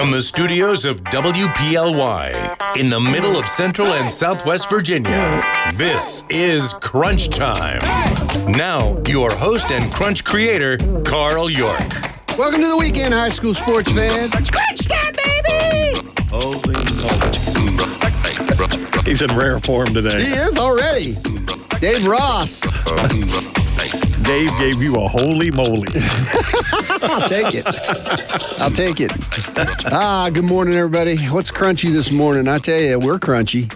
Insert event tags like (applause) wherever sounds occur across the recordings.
From the studios of WPLY in the middle of Central and Southwest Virginia, this is Crunch Time. Now, your host and Crunch creator, Carl York. Welcome to the weekend, high school sports fans. Crunch time, baby! He's in rare form today. He is already. Dave Ross. (laughs) Dave gave you a holy moly. (laughs) I'll take it. I'll take it. Ah, good morning, everybody. What's crunchy this morning? I tell you, we're crunchy.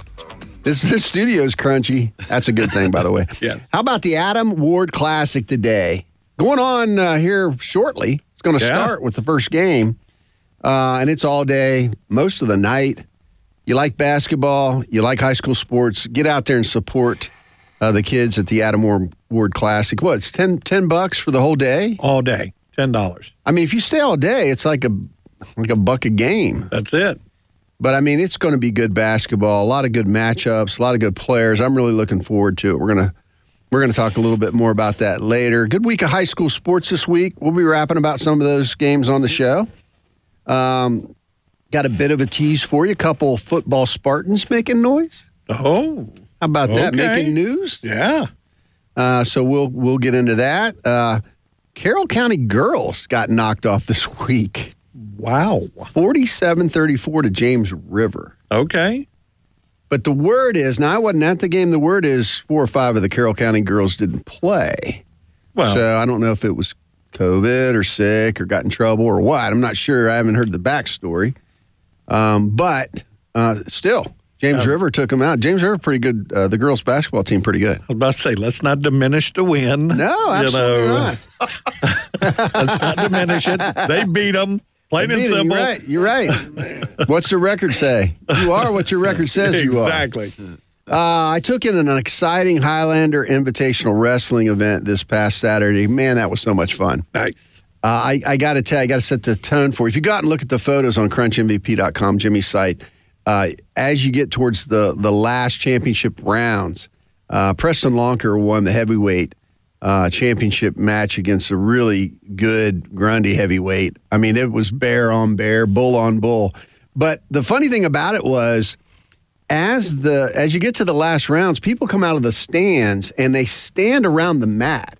This, this studio's crunchy. That's a good thing, by the way. (laughs) Yeah. How about the Adam Ward Classic today? Going on uh, here shortly. It's going to Yeah. start with the first game, uh, and it's all day, most of the night. You like basketball, you like high school sports, get out there and support uh, the kids at the Adam Ward, Ward Classic. What, it's 10, 10 bucks for the whole day? All day. Ten dollars. I mean, if you stay all day, it's like a like a buck a game. That's it. But I mean, it's going to be good basketball, a lot of good matchups, a lot of good players. I'm really looking forward to it. We're gonna we're gonna talk a little bit more about that later. Good week of high school sports this week. We'll be rapping about some of those games on the show. Um, got a bit of a tease for you. A couple football Spartans making noise. Oh, How about that? Making news. yeah. Uh, so we'll we'll get into that. Uh, Carroll County girls got knocked off this (laughs) week. Wow. 47-34 to James River. Okay. But the word is, now I wasn't at the game, the word is four or five of the Carroll County girls didn't play. Well, so I don't know if it was COVID or sick or got in trouble or what. I'm not sure. I haven't heard the backstory. Um, but uh, still, James Um, River took them out. James River, pretty good. Uh, the girls' basketball team, pretty good. I was about to say, let's not diminish the win. No, absolutely not. (laughs) (laughs) Let's not diminish it. They beat them. Plain and You're simple. right. You're right. (laughs) What's the record say? You are what your record says you are. Exactly. Uh, I took in an exciting Highlander Invitational Wrestling event this past Saturday. Man, that was so much fun. Nice. Uh, I, I got to tell you, I got to set the tone for you. If you go out and look at the photos on crunchmvp.com, Jimmy's site, uh, as you get towards the, the last championship rounds, uh, Preston Lonker won the heavyweight uh, championship match against a really good Grundy heavyweight. I mean, it was bear on bear, bull on bull. But the funny thing about it was, as the as you get to the last rounds, people come out of the stands and they stand around the mat.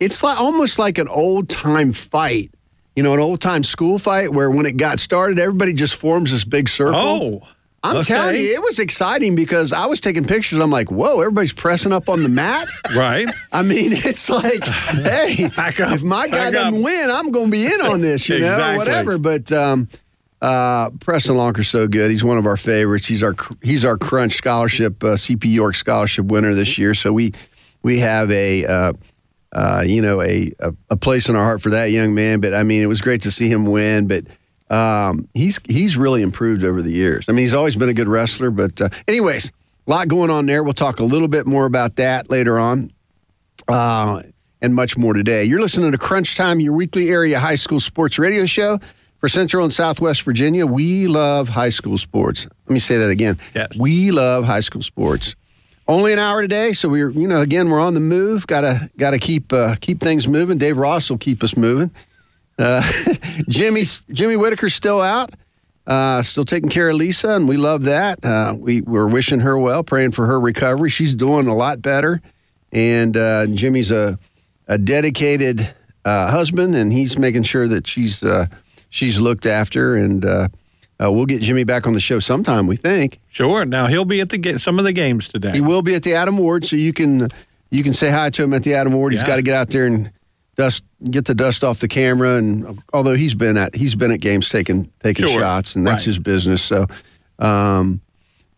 It's like almost like an old time fight, you know, an old time school fight where when it got started, everybody just forms this big circle. Oh, I'm okay. telling you, it was exciting because I was taking pictures. I'm like, whoa, everybody's pressing up on the mat. right. I mean, it's like, (sighs) hey, up, if my guy doesn't win, I'm going to be in on this, you know, Exactly. whatever. But um, uh, Preston Lonker's so good. He's one of our favorites. He's our he's our Crunch Scholarship, uh, CP York Scholarship winner this year. So we we have a. Uh, uh, you know, a, a a place in our heart for that young man. But I mean, it was great to see him win. But um, he's he's really improved over the years. I mean, he's always been a good wrestler. But uh, anyways, a lot going on there. We'll talk a little bit more about that later on, uh, and much more today. You're listening to Crunch Time, your weekly area high school sports radio show for Central and Southwest Virginia. We love high school sports. Let me say that again. Yes. We love high school sports. Only an hour today, so we're you know again we're on the move. Gotta gotta keep uh, keep things moving. Dave Ross will keep us moving. Uh, (laughs) Jimmy Jimmy Whitaker's still out, uh, still taking care of Lisa, and we love that. Uh, we we're wishing her well, praying for her recovery. She's doing a lot better, and uh, Jimmy's a a dedicated uh, husband, and he's making sure that she's uh, she's looked after, and uh, we'll get Jimmy back on the show sometime. We think. Sure. Now he'll be at the ga- some of the games today. He will be at the Adam Ward, so you can you can say hi to him at the Adam Ward. He's Yeah. got to get out there and dust get the dust off the camera. And although he's been at he's been at games taking taking Sure. shots, and that's Right. his business. So, um,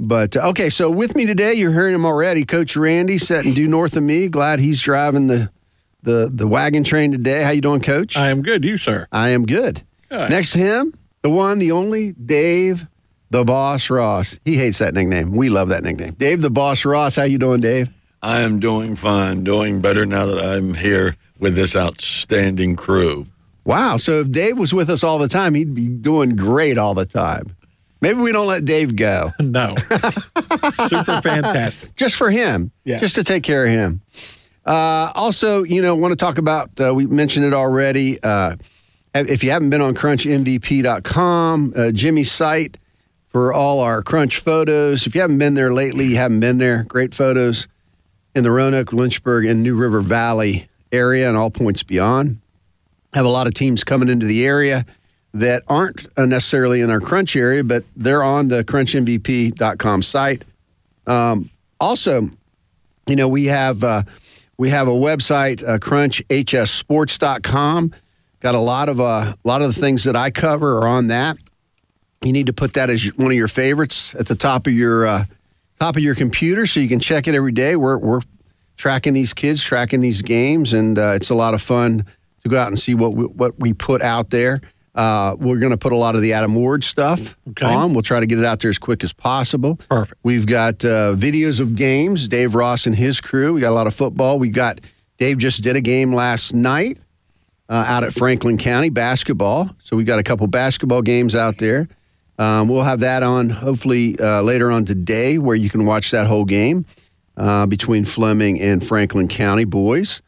but uh, okay, so with me today, you're hearing him already, Coach Randy, sitting due north of me. Glad he's driving the the the wagon train today. How you doing, Coach? I am good. You, sir. I am good. Good. Next to him, the one, the only, Dave, the Boss Ross. He hates that nickname. We love that nickname. Dave, the Boss Ross. How you doing, Dave? I am doing fine, doing better now that I'm here with this outstanding crew. Wow. So if Dave was with us all the time, he'd be doing great all the time. Maybe we don't let Dave go (laughs) No. Super fantastic. just for him, Yeah. just to take care of him. Uh, also, you know, want to talk about, uh, we mentioned it already. Uh, have- if you haven't been on CrunchMVP.com, uh, Jimmy's site for all our Crunch photos. If you haven't been there lately, you haven't been there. Great photos in the Roanoke, Lynchburg, and New River Valley area and all points beyond. Have a lot of teams coming into the area that aren't necessarily in our Crunch area, but they're on the CrunchMVP.com site. Um, also, you know, we have uh, we have a website, uh, CrunchHSSports.com. Got a lot of uh, a lot of the things that I cover are on that. You need to put that as one of your favorites at the top of your uh, top of your computer, so you can check it every day. We're we're tracking these kids, tracking these games, and uh, it's a lot of fun to go out and see what we, what we put out there. Uh, we're going to put a lot of the Adam Ward stuff Okay. on. We'll try to get it out there as quick as possible. Perfect. We've got uh, videos of games. Dave Ross and his crew. We got a lot of football. We got Dave just did a game last night uh, out at Franklin County basketball. So we've got a couple basketball games out there. Um, we'll have that on hopefully uh, later on today, where you can watch that whole game uh, between Fleming and Franklin County boys.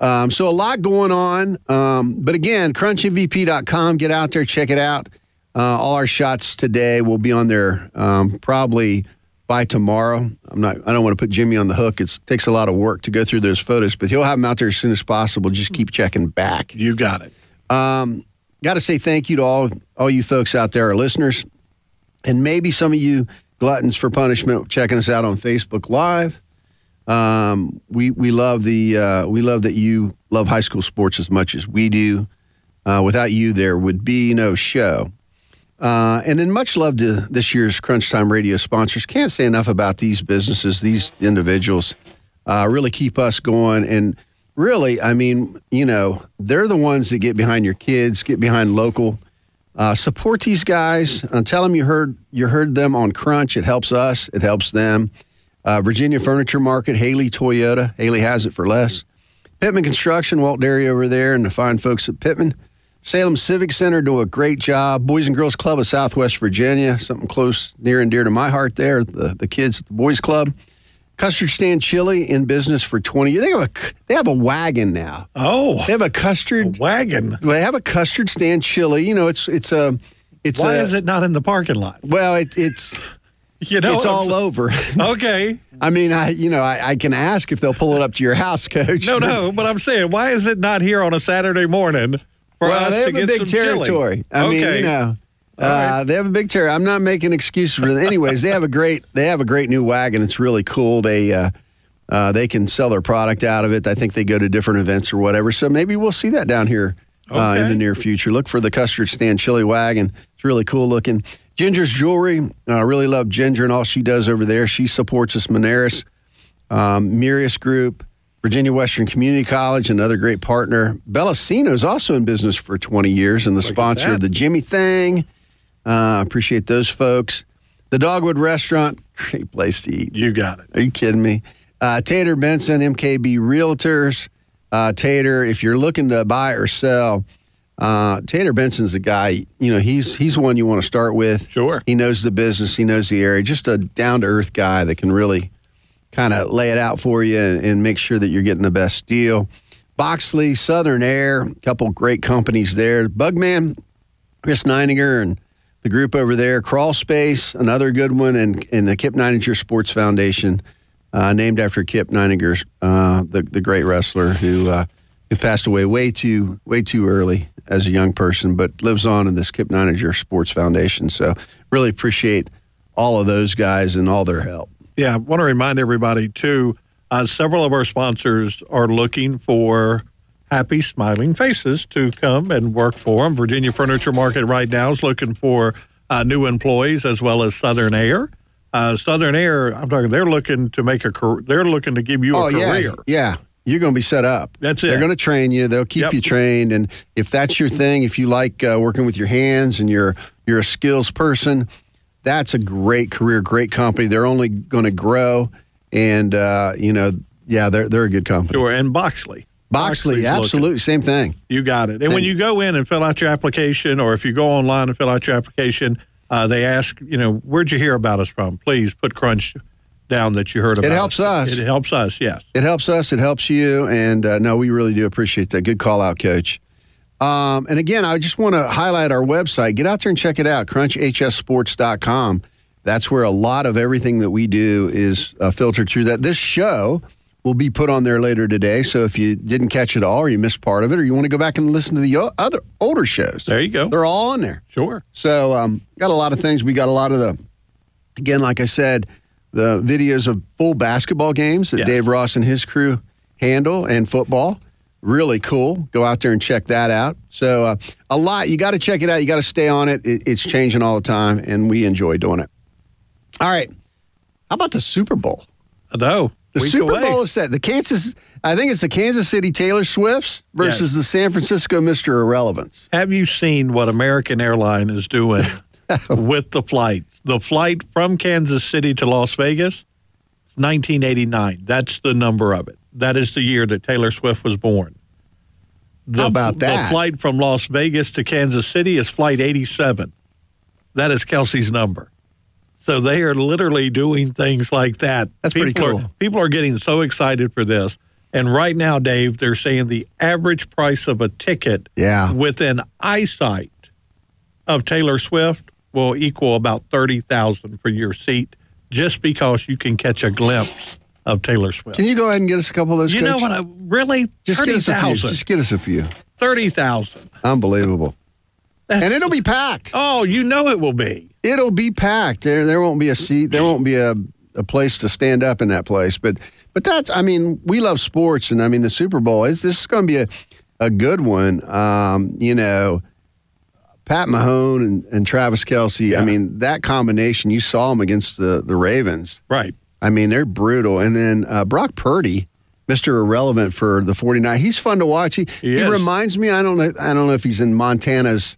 Um, so a lot going on. Um, but again, crunchmvp.com. Get out there, check it out. Uh, all our shots today will be on there um, probably by tomorrow. I'm not. I don't want to put Jimmy on the hook. It takes a lot of work to go through those photos, but he'll have them out there as soon as possible. Just keep checking back. You got it. Um, Got to say thank you to all all you folks out there, our listeners, and maybe some of you gluttons for punishment checking us out on Facebook Live. Um, we we love the uh, we love that you love high school sports as much as we do. Uh, without you, there would be no show. Uh, and then much love to this year's Crunch Time Radio sponsors. Can't say enough about these businesses, these individuals. Uh, really keep us going. And really, I mean, you know, they're the ones that get behind your kids, get behind local. Uh, support these guys. Uh, tell them you heard you heard them on Crunch. It helps us. It helps them. Uh, Virginia Furniture Market, Haley Toyota. Haley has it for less. Pittman Construction, Walt Derry over there, and the fine folks at Pittman. Salem Civic Center do a great job. Boys and Girls Club of Southwest Virginia, something close, near and dear to my heart there. The, the kids at the Boys Club. Custard Stand Chili in business for 20 years. They have a, they have a wagon now. Oh, They have a custard. wagon. They have a custard stand chili. You know, it's it's a it's Why a, is it not in the parking lot? Well, it, it's (laughs) You know, it's all over. (laughs) Okay. I mean, I you know I, I can ask if they'll pull it up to your house, (laughs) Coach. No, no, but I'm saying, why is it not here on a Saturday morning for well, us they to have get a big some chili? territory. I mean, Okay. you know, uh, they have a big territory. I'm not making excuses for them. Anyways, they have a great they have a great new wagon. It's really cool. They uh, uh, they can sell their product out of it. I think they go to different events or whatever. So maybe we'll see that down here uh, in the near future. Look for the custard stand chili wagon. It's really cool looking. Ginger's jewelry. I really love Ginger and all she does over there. She supports us, Monaris, um, Mirius Group, Virginia Western Community College, another great partner. Bellacino is also in business for 20 years and the at sponsor of the Jimmy Thing. Uh, appreciate those folks. The Dogwood Restaurant, (laughs) great place to eat. You got it. Are you kidding me? Uh, Tater Benson, MKB Realtors. Uh, Tater, if you're looking to buy or sell, uh, Tater Benson's the guy. You know, he's he's one you want to start with. Sure. He knows the business. He knows the area. Just a down to earth guy that can really kind of lay it out for you and, and make sure that you're getting the best deal. Boxley, Southern Air, a couple great companies there. Bugman, Chris Neininger and the group over there. Crawl Space, another good one, and, and the Kip Neininger Sports Foundation, uh, named after Kip Neininger, uh, the the great wrestler who uh, who passed away way too way too early as a young person, but lives on in this Kip Neininger Sports Foundation. So really appreciate all of those guys and all their help. Yeah, I want to remind everybody too. Uh, several of our sponsors are looking for happy, smiling faces to come and work for them. Virginia Furniture Market right now is looking for uh, new employees as well as Southern Air. Uh, Southern Air, I'm talking. They're looking to make a career. They're looking to give you a oh career. yeah, yeah. You're going to be set up. That's it. They're going to train you. They'll keep Yep. you trained, and if that's your thing, if you like uh, working with your hands and you're you're a skills person, that's a great career, great company. They're only going to grow, and uh, you know, yeah, they're they're a good company. Sure, and Boxley. Boxley, Boxley's looking. absolutely, same thing. You got it. And when you go in and fill out your application, or if you go online and fill out your application, uh, they ask, you know, where'd you hear about us from? Please put Crunch down that you heard about. It helps us. It helps us. Yes. It helps us. It helps you, and uh, no, we really do appreciate that. Good call out, Coach. Um, and again, I just want to highlight our website. Get out there and check it out, crunchhsports.com. That's where a lot of everything that we do is uh, filtered through that. This show will be put on there later today. So if you didn't catch it all or you missed part of it or you want to go back and listen to the o- other older shows, There you go. they're all on there. Sure. So um, got a lot of things. We got a lot of the, again, like I said, the videos of full basketball games that Yeah. Dave Ross and his crew handle and football. Really cool. Go out there and check that out. So uh, a lot. You got to check it out. You got to stay on it. it. It's changing all the time, and we enjoy doing it. All right. How about the Super Bowl? No. The week Super away. Bowl is set. The Kansas, I think it's the Kansas City Taylor Swifts versus the San Francisco Mr. Irrelevance. Have you seen what American Airline is doing (laughs) with the flight? The flight from Kansas City to Las Vegas, 1989. That's the number of it. That is the year that Taylor Swift was born. The, How about that? The flight from Las Vegas to Kansas City is flight 87. That is Kelce's number. So they are literally doing things like that. That's pretty People are- cool. people are getting so excited for this. And right now, Dave, they're saying the average price of a ticket Yeah. within eyesight of Taylor Swift will equal about 30,000 for your seat just because you can catch a glimpse of Taylor Swift. Can you go ahead and get us a couple of those? you know Coach? what? I, really? Just get us a few. 30,000. Just get us a few. 30,000. Unbelievable. That's- And it'll be packed. Oh, you know it will be. It'll be packed. There, there won't be a seat. There won't be a, a place to stand up in that place. But, but that's. I mean, we love sports, and I mean the Super Bowl. Is this is going to be a, a good one? Um, you know, Pat Mahone and, and Travis Kelce. I mean that combination. You saw them against the the Ravens. Right. I mean, they're brutal. And then uh, Brock Purdy, Mr. Irrelevant for the 49. He's fun to watch. He, He he, reminds me, I don't know, I don't know if he's in Montana's,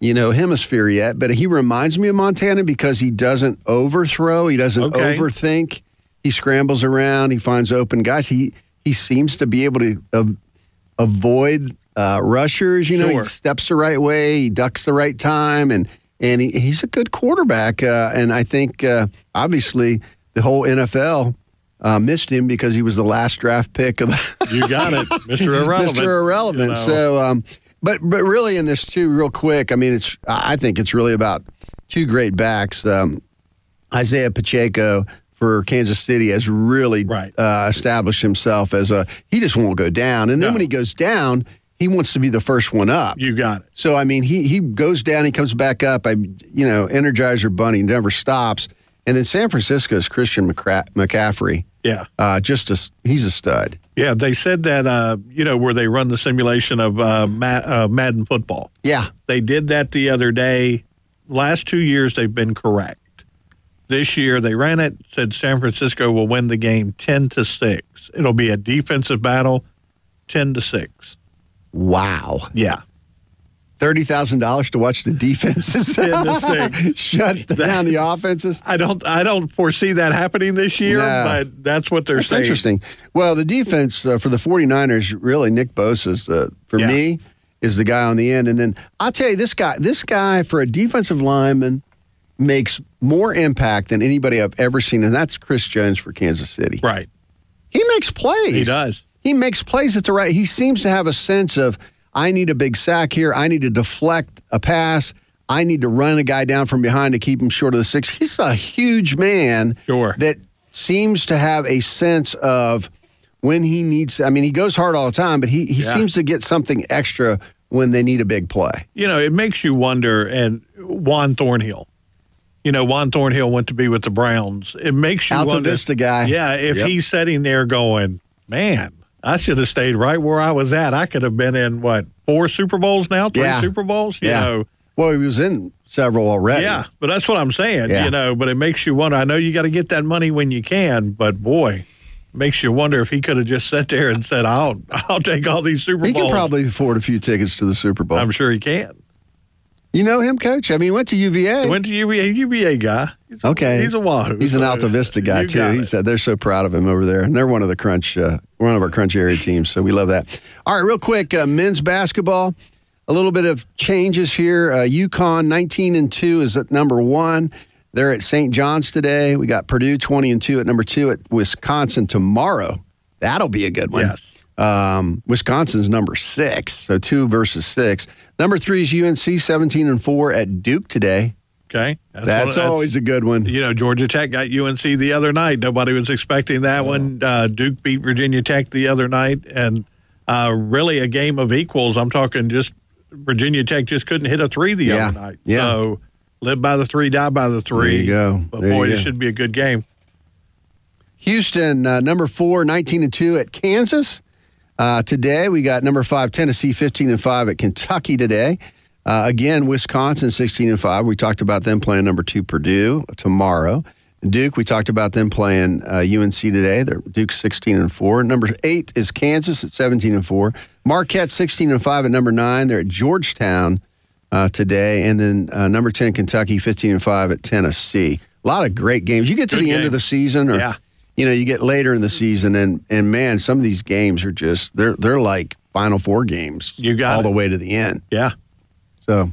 you know, hemisphere yet, but he reminds me of Montana because he doesn't overthrow, he doesn't Okay. overthink. He scrambles around, he finds open guys. He he seems to be able to uh, avoid uh, rushers, you know, Sure. he steps the right way, he ducks the right time and and he, he's a good quarterback. Uh, and I think uh, obviously the whole NFL uh, missed him because he was the last draft pick of the You got it. (laughs) Mr. Irrelevant. Mr. Irrelevant. You know. So, um, but but really in this too, real quick. I mean, it's I think it's really about two great backs. Um, Isaiah Pacheco for Kansas City has really Right. uh, established himself as a he just won't go down, and then No. when he goes down, he wants to be the first one up. you got it. So I mean, he he goes down, he comes back up. I you know, Energizer Bunny never stops. And then San Francisco's Christian McCra- McCaffrey, Yeah. uh, just a, he's a stud. Yeah. They said that, uh, you know, where they run the simulation of uh, Ma- uh, Madden football. Yeah, They did that the other day. Last two years, they've been correct. This year, they ran it, said San Francisco will win the game 10 to 6. It'll be a defensive battle 10 to 6. wow. Yeah. Thirty thousand dollars to watch the defenses In the six. shut down the offenses. I don't I don't foresee that happening this year, No. but that's what they're That's saying. interesting. Well, the defense uh, for the 49ers, really, Nick Bosa's, uh, for Yeah. me, is the guy on the end. And then I'll tell you, this guy, this guy for a defensive lineman makes more impact than anybody I've ever seen, and that's Chris Jones for Kansas City. Right. He makes plays. He does. He makes plays at the right. He seems to have a sense of I need a big sack here. I need to deflect a pass. I need to run a guy down from behind to keep him short of the six. He's a huge man. Sure. That seems to have a sense of when he needs. I mean, he goes hard all the time, but he he Yeah. seems to get something extra when they need a big play. You know, it makes you wonder and Juan Thornhill. You know, Juan Thornhill went to be with the Browns. It makes you Alta wonder. Vista guy. Yeah, if Yep. he's sitting there going, Man, I should have stayed right where I was at. I could have been in what, four Super Bowls now? Three Yeah. Super Bowls? You Yeah. know. Well, he was in several already. Yeah, but that's what I'm saying. Yeah. You know, but it makes you wonder. I know you got to get that money when you can, but boy, makes you wonder if he could have just sat there and said, "I'll, I'll take all these Super He Bowls." He can probably afford a few tickets to the Super Bowl. I'm sure he can. You know him, Coach? I mean, he went to UVA. He went to UVA, UVA guy. He's, Okay. he's a Wahoo. He's an so Altavista guy you too. He said they're so proud of him over there, and they're one of the Crunch, uh, one of our Crunch area teams. So we love that. All right, real quick, uh, men's basketball. A little bit of changes here. Uh, UConn 19 and two is at number one. They're at St. John's today. We got Purdue 20 and two at number two at Wisconsin tomorrow. That'll be a good one. Yes. Um, Wisconsin's number six, so two versus six. Number three is UNC, 17 and four at Duke today. Okay, That's, what- always a good one. You know, Georgia Tech got UNC the other night. Nobody was expecting that one. Uh, Duke beat Virginia Tech the other night, and uh, really a game of equals. I'm talking just Virginia Tech just couldn't hit a three the Yeah. other night. Yeah. So live by the three, die by the three. There you go. But There boy, this should be a good game. Houston, uh, number four, 19 and 2 at Kansas. Uh, today, we got number five, Tennessee, 15 and 5 at Kentucky today. Uh, again, Wisconsin, 16 and 5. We talked about them playing number two, Purdue, tomorrow. Duke, we talked about them playing uh, UNC today. They're Duke 16 and 4. Number eight is Kansas at 17 and 4. Marquette 16 and 5 at number nine. They're at Georgetown uh, today. And then uh, number 10, Kentucky 15 and 5 at Tennessee. A lot of great games. You get to Good the end of the season or Yeah. You know, you get later in the season and and man, some of these games are just they're they're like final four games. You got all it. the way to the end. Yeah. So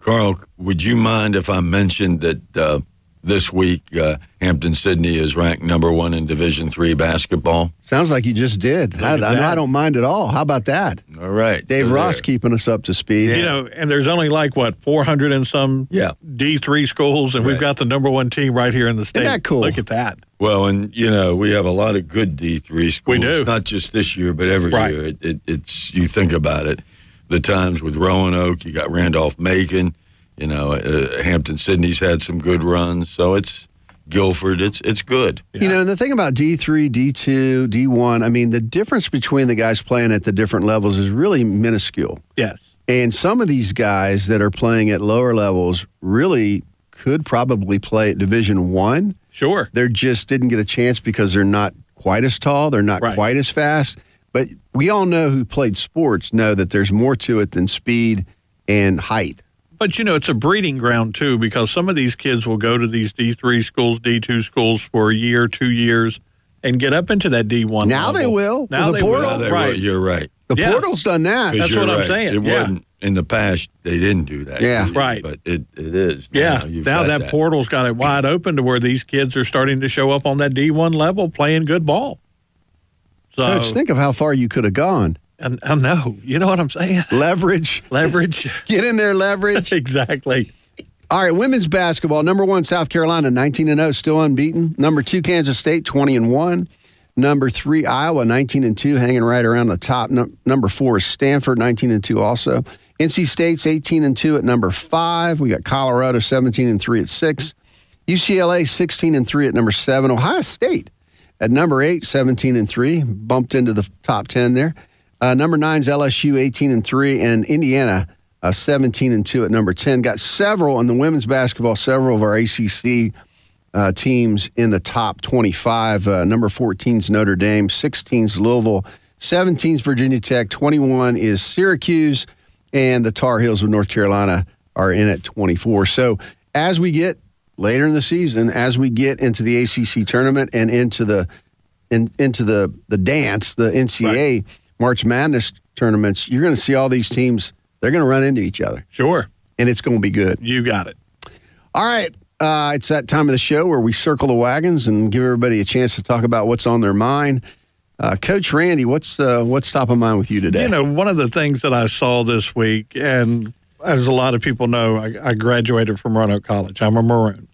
Carl, would you mind if I mentioned that uh, this week uh, Hampden-Sydney is ranked number one in Division three basketball? sounds like you just did. I, I. I don't mind at all. How about that? All right, Dave so Ross there. keeping us up to speed. You know, and there's only like what 400 and some Yeah. D3 schools, and we've got the number one team right here in the state. Isn't that cool? Look at that. Well, and you know we have a lot of good D three schools. We do. not just this year, but every Right. year. It, it, it's you think about it, the times with Roanoke, you got Randolph Macon. You know, uh, Hampden-Sydney's had some good runs, so it's Guilford. It's it's good. You know, and the thing about D3, D2, D1, I mean, the difference between the guys playing at the different levels is really minuscule. Yes. And some of these guys that are playing at lower levels really could probably play at Division One. Sure. They just didn't get a chance because they're not quite as tall, they're not Right. quite as fast. But we all know who played sports know that there's more to it than speed and height. But you know, it's a breeding ground too, because some of these kids will go to these D three schools, D two schools for a year, two years, and get up into that D one. Now they will, Now the they portal. will. They right. were- you're right. The Yeah. portal's done that. That's you're what I'm saying, It yeah. wasn't in the past. They didn't do that. Yeah. Right. But it, it is. Yeah. Now, now got that, portal's got it wide open to where these kids are starting to show up on that D one level playing good ball. So Coach, think of how far you could have gone. And I know, you know what I'm saying? Leverage. Leverage. (laughs) Get in there, leverage. (laughs) exactly. All right, women's basketball. Number one, South Carolina, 19 and 0, still unbeaten. Number two, Kansas State, 20 and 1. Number three, Iowa, 19 and 2, hanging right around the top. Num- number four is Stanford, 19 and 2 also. NC State's 18 and 2 at number five. We got Colorado, 17 and 3 at six. UCLA, 16 and 3 at number seven. Ohio State at number eight, 17 and 3, bumped into the top 10 there. Uh, number is LSU, 18 and 3, and Indiana, uh, 17 and 2 at number 10. Got several in the women's basketball, several of our ACC uh, teams in the top 25. Uh, number 14's Notre Dame, 16 is Louisville, 17 is Virginia Tech, 21 is Syracuse, and the Tar Heels of North Carolina are in at 24. So as we get later in the season, as we get into the ACC tournament and into the in, into the the dance, the NCAA March Madness tournaments, you're going to see all these teams. They're going to run into each other, Sure. and it's going to be good. You got it. All right. Uh, it's that time of the show where we circle the wagons and give everybody a chance to talk about what's on their mind. Uh, Coach Randy, what's uh, what's top of mind with you today? You know, one of the things that I saw this week, and as a lot of people know, I, I graduated from Roanoke College. I'm a Maroon.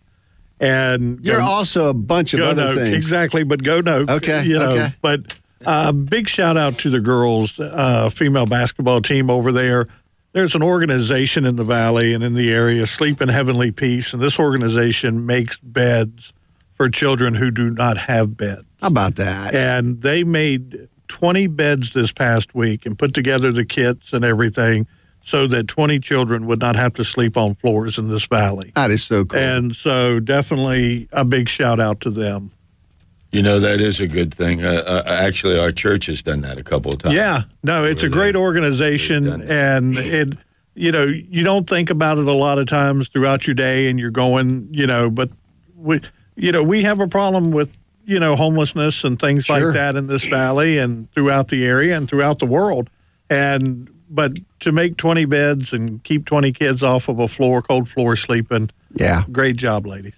And you're go- also a bunch of other Noke, things. exactly, but go no, Okay, You know, okay. But uh, big shout out to the girls, uh, female basketball team over there. There's an organization in the valley and in the area, Sleep in Heavenly Peace, and this organization makes beds for children who do not have beds. How about that? and they made 20 beds this past week and put together the kits and everything so that 20 children would not have to sleep on floors in this valley. That is so cool. And so, definitely a big shout out to them. You know that is a good thing. Uh, uh, actually, our church has done that a couple of times. Yeah, no, it's a great organization, it. and it, you know, you don't think about it a lot of times throughout your day, and you're going, you know, but we, you know, we have a problem with, you know, homelessness and things Sure. like that in this valley and throughout the area and throughout the world, and but to make 20 beds and keep 20 kids off of a floor, cold floor sleeping, yeah. great job, ladies.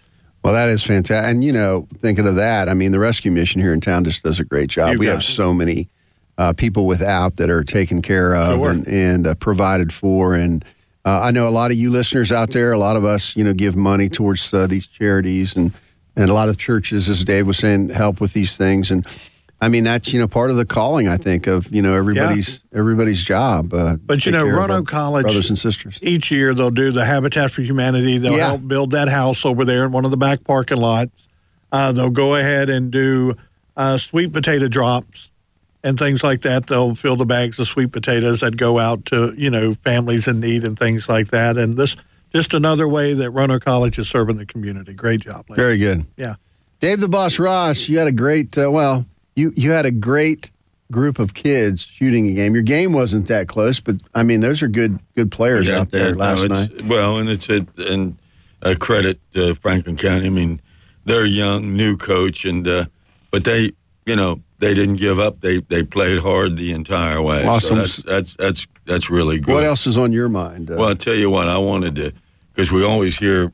Well, that is fantastic. And, you know, thinking of that, I mean, the rescue mission here in town just does a great job. You we have it. so many uh, people without that are taken care of Sure. and, and uh, provided for. And uh, I know a lot of you listeners out there, a lot of us, you know, give money towards uh, these charities and, and a lot of churches, as Dave was saying, help with these things. And I mean, that's, you know, part of the calling, I think, of, you know, everybody's everybody's job. Uh, But you know, Roanoke College- brothers and sisters. Each year they'll do the Habitat for Humanity. They'll Yeah. help build that house over there in one of the back parking lots. Uh, they'll go ahead and do uh, sweet potato drops and things like that. They'll fill the bags of sweet potatoes that go out to you know families in need and things like that. And this just another way that Roanoke College is serving the community. Great job, ladies. Very good. Yeah. Dave the Boss Ross, you had a great, uh, well, you, you had a great group of kids shooting a game. Your game wasn't that close, but I mean, those are good good players Yeah, out there yeah, last it's- night. Well, and it's a and a credit to Franklin County. I mean, they're young new coach, and uh, but they, you know, they didn't give up. They they played hard the entire way. Awesome. So that's that's that's that's really good. What else is on your mind? Uh, Well, I'll tell you what, I wanted to, because we always hear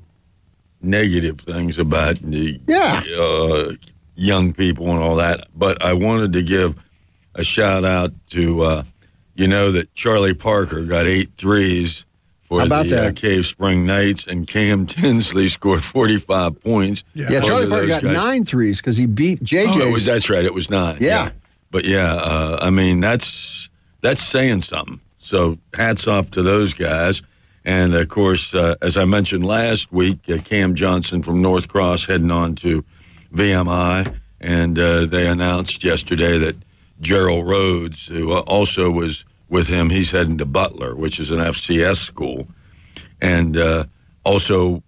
negative things about the Yeah. uh, young people and all that, but I wanted to give a shout out to, uh, you know, that Charlie Parker got eight threes for How about the Uh, that? Cave Spring Knights, and Cam (laughs) Tinsley scored 45 points. yeah, Both Charlie Parker got guys- nine threes because he beat JJ. Oh, was- that's right. It was nine. Yeah. But yeah, uh, I mean that's that's saying something. So hats off to those guys. And of course, uh, as I mentioned last week, uh, Cam Johnson from North Cross heading on to VMI, and uh, they announced yesterday that Gerald Rhodes, who uh, also was with him, he's heading to Butler, which is an FCS school, and uh, also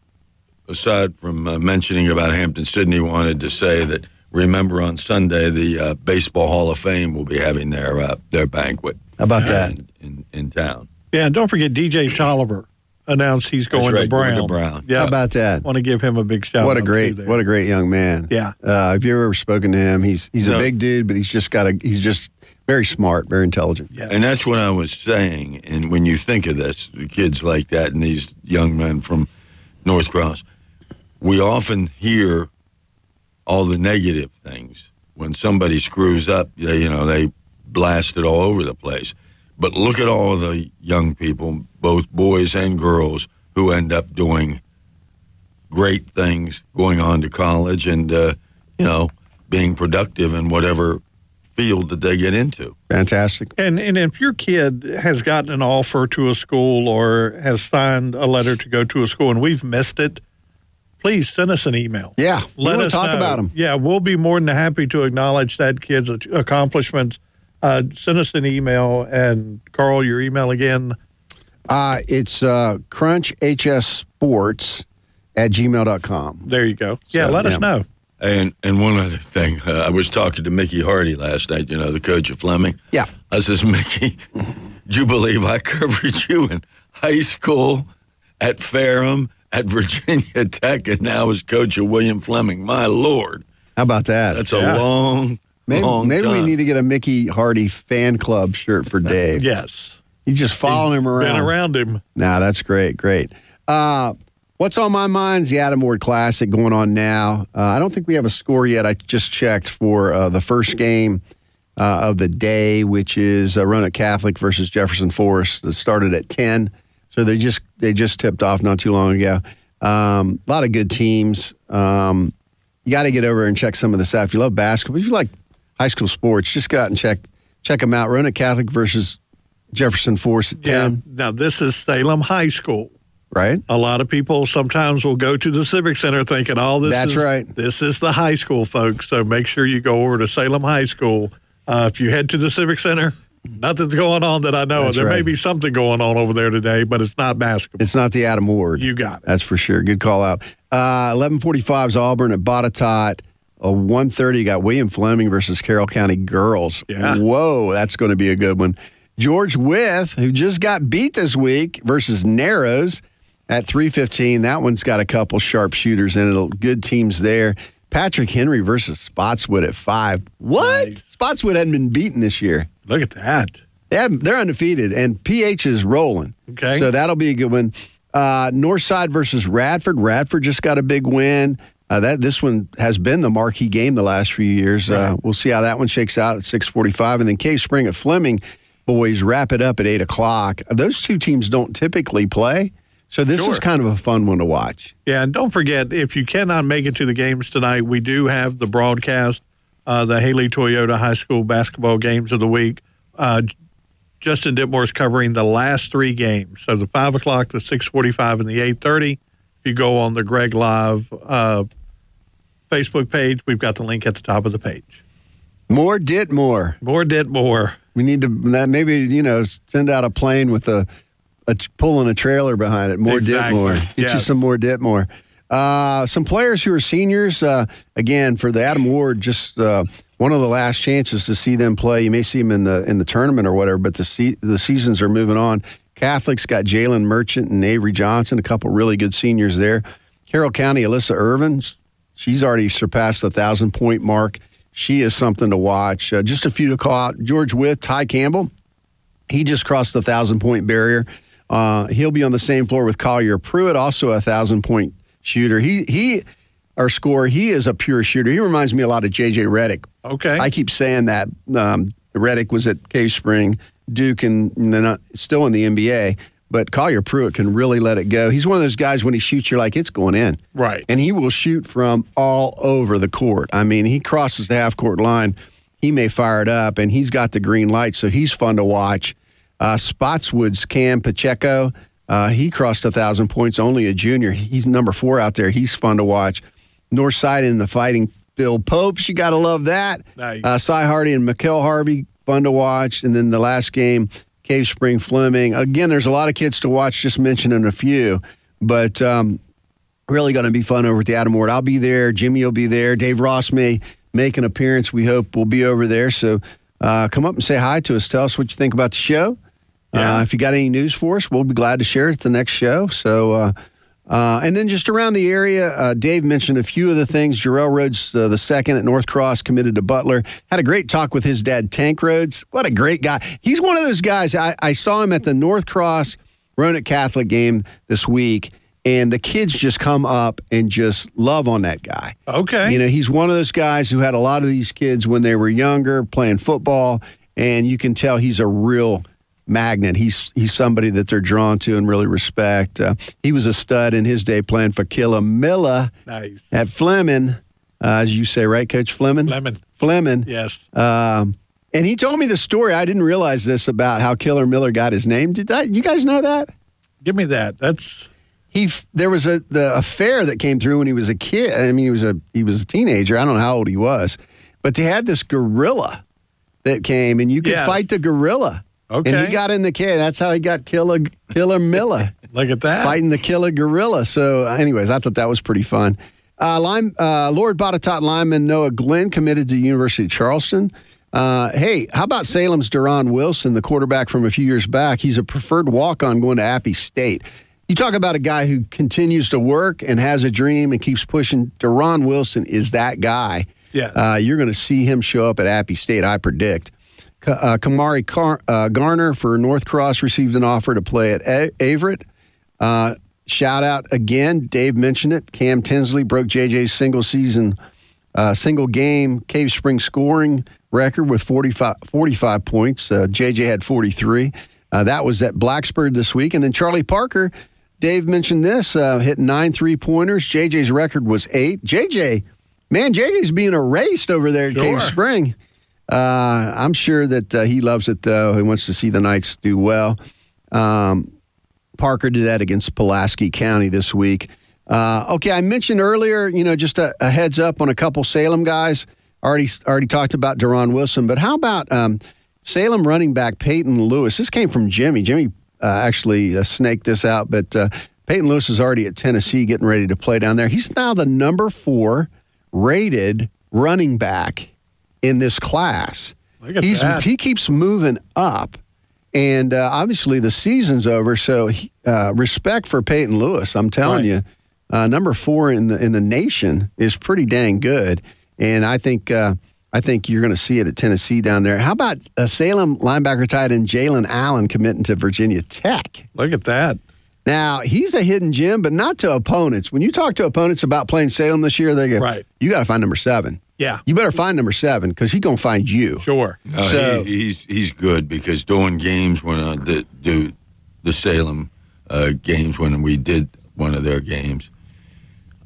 aside from uh, mentioning about Hampden-Sydney, wanted to say that remember on Sunday the uh, Baseball Hall of Fame will be having their uh, their banquet. How about that? in, in, in town? Yeah, and don't forget DJ Tolliver announced he's going right, to Brown. going to Brown. Yeah. How about that? want to give him a big shout What a out, great, what a great young man. Yeah. Uh, have you ever spoken to him? He's he's a big dude, but he's just got a he's just very smart, very intelligent. Yeah. And that's what I was saying. And when you think of this, the kids like that and these young men from North Cross, we often hear all the negative things. When somebody screws up, they, you know, they blast it all over the place. But look at all the young people, both boys and girls, who end up doing great things, going on to college, and uh, you know, being productive in whatever field that they get into. Fantastic. And and if your kid has gotten an offer to a school or has signed a letter to go to a school and we've missed it, please send us an email. Yeah, Let wanna us talk know. them. Yeah, we'll be more than happy to acknowledge that kid's accomplishments. Uh, send us an email and Carl, your email again. Uh, it's uh, crunchhsports at gmail.com. There you go. Yeah, let yeah. us know. And and one other thing, uh, I was talking to Mickey Hardy last night. You know, the coach of Fleming. Yeah. I says, Mickey, do you believe I covered you in high school, at Ferrum, at Virginia Tech, and now as coach of William Fleming? My lord, How about that? that's Yeah. a long, maybe long maybe we need to get a Mickey Hardy fan club shirt for Dave. (laughs) Yes. He's just following him around. Been around him. Nah, that's great, great. Uh, what's on my mind is the Adam Ward Classic going on now. Uh, I don't think we have a score yet. I just checked for uh, the first game uh, of the day, which is uh, Roanoke Catholic versus Jefferson Forest. That started at ten, so they just they just tipped off not too long ago. Um, a lot of good teams. Um, you got to get over and check some of this out. If you love basketball, if you like high school sports, just go out and check check them out. Roanoke Catholic versus Jefferson Forest at Yeah. ten, Now this is Salem High School. right? A lot of people sometimes will go to the Civic Center thinking, "Oh, this That's is right. This is the high school, folks." So make sure you go over to Salem High School. Uh, if you head to the Civic Center, nothing's going on that I know. That's There may be something going on over there today, but it's not basketball. It's not the Adam Ward. You got it. That's for sure. Good call out. Uh, 1145 is Auburn at Botetourt. Uh, 130 you got William Fleming versus Carroll County girls. Yeah. Whoa, that's going to be a good one. George Wythe, who just got beat this week, versus Narrows at 315. That one's got a couple sharp shooters in it. Good teams there. Patrick Henry versus Spotswood at five. What? Nice. Spotswood hadn't been beaten this year. Look at that. They they're undefeated, and PH is rolling. Okay. So that'll be a good one. Uh, Northside versus Radford. Radford just got a big win. Uh, that this one has been the marquee game the last few years. Uh, we'll see how that one shakes out at six forty-five, and then Cave Spring at Fleming. Boys wrap it up at eight o'clock. Those two teams don't typically play, so this Sure. is kind of a fun one to watch. Yeah, and don't forget if you cannot make it to the games tonight, we do have the broadcast, uh, the Haley Toyota High School basketball games of the week. Uh, Justin Ditmore is covering the last three games, so the five o'clock, the six forty-five, and the eight thirty. If you go on the Greg Live uh, Facebook page, we've got the link at the top of the page. More Ditmore. More Ditmore. We need to that maybe you know send out a plane with a, a pulling a trailer behind it. More Exactly. Ditmore. Get you some more Ditmore. Uh, some players who are seniors. Uh, again, for the Adam Ward, just uh, one of the last chances to see them play. You may see them in the in the tournament or whatever, but the se- the seasons are moving on. Catholics got Jalen Merchant and Avery Johnson, a couple really good seniors there. Carroll County, Alyssa Irvin, she's already surpassed the thousand point mark. She is something to watch. Uh, just a few to call out: George Wythe, Ty Campbell. He just crossed the thousand point barrier. Uh, he'll be on the same floor with Collier Pruitt, also a thousand point shooter. He he, our scorer. He is a pure shooter. He reminds me a lot of JJ Redick. Okay. I keep saying that. Um, Reddick was at Cave Spring, Duke, and, and then uh, still in the NBA. But Collier Pruitt can really let it go. He's one of those guys when he shoots, you're like, it's going in. Right. And he will shoot from all over the court. I mean, he crosses the half court line. He may fire it up, and he's got the green light, so he's fun to watch. Uh, Spotswood's Cam Pacheco. Uh, he crossed a thousand points, only a junior. He's number four out there. He's fun to watch. Northside in the fighting Bill Popes. You got to love that. Nice. Uh, Cy Hardy and Mikkel Harvey, fun to watch. And then the last game, Cave Spring Fleming. Again, there's a lot of kids to watch, just mentioning a few. But um, really going to be fun over at the Adam Ward. I'll be there. Jimmy will be there. Dave Ross may make an appearance. We hope we'll be over there. So uh, come up and say hi to us. Tell us what you think about the show. Yeah. Uh, if you got any news for us, we'll be glad to share it at the next show. So, uh, and then just around the area, uh, Dave mentioned a few of the things. Jarrell Rhodes, uh, the second at North Cross, committed to Butler. Had a great talk with his dad, Tank Rhodes. What a great guy. He's one of those guys. I, I saw him at the North Cross Roanoke Catholic game this week, and the kids just come up and just love on that guy. Okay. You know, he's one of those guys who had a lot of these kids when they were younger playing football, and you can tell he's a real magnet. He's he's somebody that they're drawn to and really respect. Uh, he was a stud in his day playing for Killer Miller nice. at Fleming, uh, as you say, right, Coach Fleming? Lemon. Fleming. Yes. Um, and he told me the story. I didn't realize this about how Killer Miller got his name. Did that, you guys know that? Give me that. That's he there was a the affair that came through when he was a kid. I mean, he was a he was a teenager. I don't know how old he was, but they had this gorilla that came, and you could Yes. fight the gorilla. And Okay. he got in the kid. That's how he got Killer Killer Miller (laughs) look at that. fighting the killer gorilla. So, anyways, I thought that was pretty fun. Uh, Lime, uh, Lord Botetourt lineman Noah Glenn committed to University of Charleston. Uh, hey, how about Salem's Duron Wilson, the quarterback from a few years back? He's a preferred walk-on going to Appy State. You talk about a guy who continues to work and has a dream and keeps pushing. Duron Wilson is that guy. Yeah. Uh, you're going to see him show up at Appy State, I predict. Uh, Kamari Car- uh, Garner for North Cross received an offer to play at A- Averett. Uh, shout out again, Dave mentioned it. Cam Tinsley broke JJ's single season, uh, single game Cave Spring scoring record with 45, 45 points. Uh, JJ had 43. Uh, that was at Blacksburg this week. And then Charlie Parker, Dave mentioned this, uh, hit nine three pointers. JJ's record was eight. JJ, man, JJ's being erased over there at Cave Sure. Spring. Uh, I'm sure that uh, he loves it, though. He wants to see the Knights do well. Um, Parker did that against Pulaski County this week. Uh, okay, I mentioned earlier, you know, just a, a heads up on a couple Salem guys. Already, already talked about Deron Wilson, but how about um, Salem running back Peyton Lewis? This came from Jimmy. Jimmy uh, actually uh, snaked this out, but uh, Peyton Lewis is already at Tennessee, getting ready to play down there. He's now the number four rated running back in this class. He's that. he keeps moving up, and uh, obviously the season's over. So he, uh, respect for Peyton Lewis. I'm telling Right. you, uh, number four in the in the nation is pretty dang good, and I think. Uh, I think you're going to see it at Tennessee down there. How about uh, Salem linebacker tight end Jalen Allen committing to Virginia Tech? Look at that. Now he's a hidden gem, but not to opponents. When you talk to opponents about playing Salem this year, they go, Right. You got to find number seven. Yeah. You better find number seven because he's gonna find you. Sure. No, So- he, he's he's good because doing games when I did, do the Salem uh, games when we did one of their games,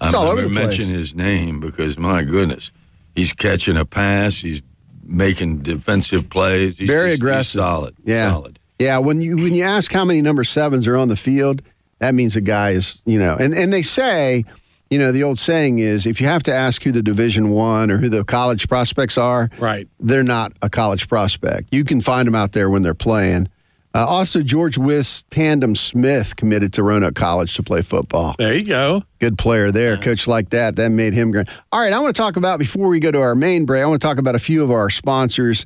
I'm all never over the place. mention his name because my goodness, he's catching a pass, he's making defensive plays, he's Very just- he's aggressive. solid, Yeah. solid. Yeah, when you when you ask how many number sevens are on the field, that means a guy is you know, and and they say, you know, the old saying is if you have to ask who the Division One or who the college prospects are, Right. they're not a college prospect. You can find them out there when they're playing. Uh, also, George Wythe Tandem Smith committed to Roanoke College to play football. There you go. Good player there, coach like that. That made him great. All right, I want to talk about before we go to our main break. I want to talk about a few of our sponsors.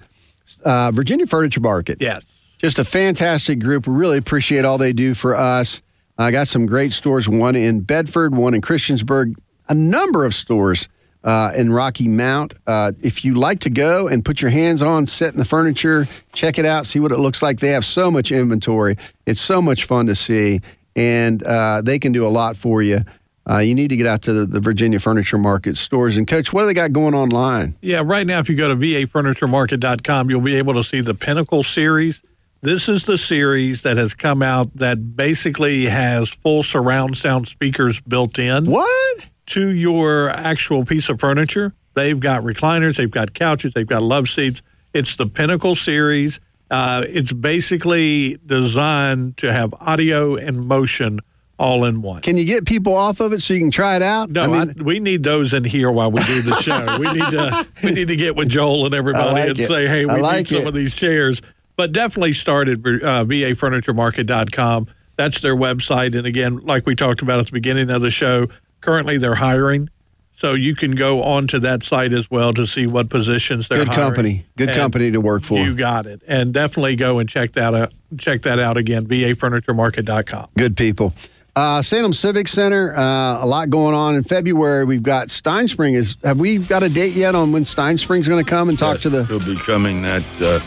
Uh, Virginia Furniture Market. Yes. Just a fantastic group. We really appreciate all they do for us. I got some great stores, one in Bedford, one in Christiansburg, a number of stores uh, in Rocky Mount. Uh, if you like to go and put your hands on, set in the furniture, check it out, see what it looks like. They have so much inventory. It's so much fun to see, and uh, they can do a lot for you. Uh, you need to get out to the, the Virginia Furniture Market stores. And, Coach, what do they got going online? Yeah, right now, if you go to vafurnituremarket.com, you'll be able to see the Pinnacle series. This is the series that has come out that basically has full surround sound speakers built in What? to your actual piece of furniture. They've got recliners, they've got couches, they've got love seats. It's the Pinnacle series. Uh, it's basically designed to have audio and motion all in one. Can you get people off of it so you can try it out? No, I mean, I- we need those in here while we do the show. we need to we need to get with Joel and everybody like and it. say, hey, I we like need some it. of these chairs. But definitely start at uh, vafurnituremarket.com. That's their website. And again, like we talked about at the beginning of the show, currently they're hiring. So you can go onto that site as well to see what positions they're hiring. good hiring. company. Good And company to work for. You got it. And definitely go and check that out. Check that out again, vafurnituremarket.com. Good people. Uh, Salem Civic Center, uh, a lot going on in February. We've got Stein Spring. Is have we got a date yet on when Stein Spring's going to come and talk Yes, to the? He'll be coming that uh,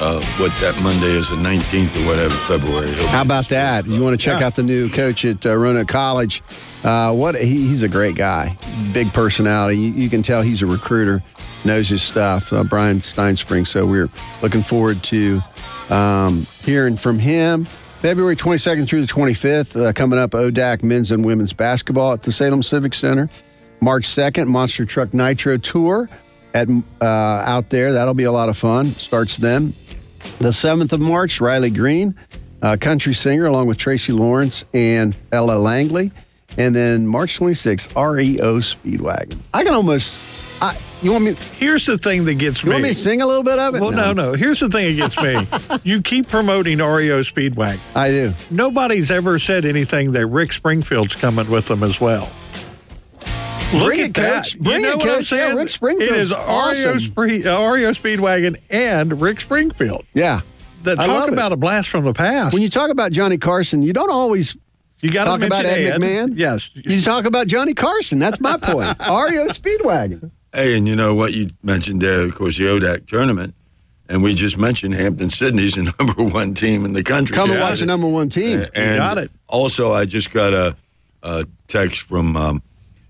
uh, what that Monday is, the nineteenth or whatever February. He'll How about that? You want to check Yeah. out the new coach at uh, Roanoke College? Uh, what he, he's a great guy, big personality. You, you can tell he's a recruiter, knows his stuff. Uh, Brian Steinspring. So we're looking forward to um, hearing from him. February 22nd through the 25th, uh, coming up ODAC men's and women's basketball at the Salem Civic Center. March 2nd, Monster Truck Nitro Tour at uh, out there. That'll be a lot of fun. Starts then. The 7th of March, Riley Green, uh, country singer, along with Tracy Lawrence and Ella Langley. And then March 26th, REO Speedwagon. I can almost, I, you want me, Here's the thing that gets you me. want me to sing a little bit of it? Well, no, no. Here's the thing that gets me. (laughs) you keep promoting REO Speedwagon. I do. Nobody's ever said anything that Rick Springfield's coming with them as well. Look Bring at it, that. Coach. Bring you know it, what I'm Coach. Yeah, saying? Rick Springfield. It is REO, awesome. Spree- uh, REO Speedwagon and Rick Springfield. Yeah. That I talk love it. about a blast from the past. When you talk about Johnny Carson, you don't always you got to talk about mention Ed McMahon. Yes. You talk about Johnny Carson. That's my point. (laughs) REO Speedwagon. Hey, and you know what you mentioned there, of course, the ODAC tournament, and we just mentioned Hampden-Sydney's (laughs) the number one team in the country. Come and Yeah. watch the number one team. And got it. Also, I just got a, a text from um,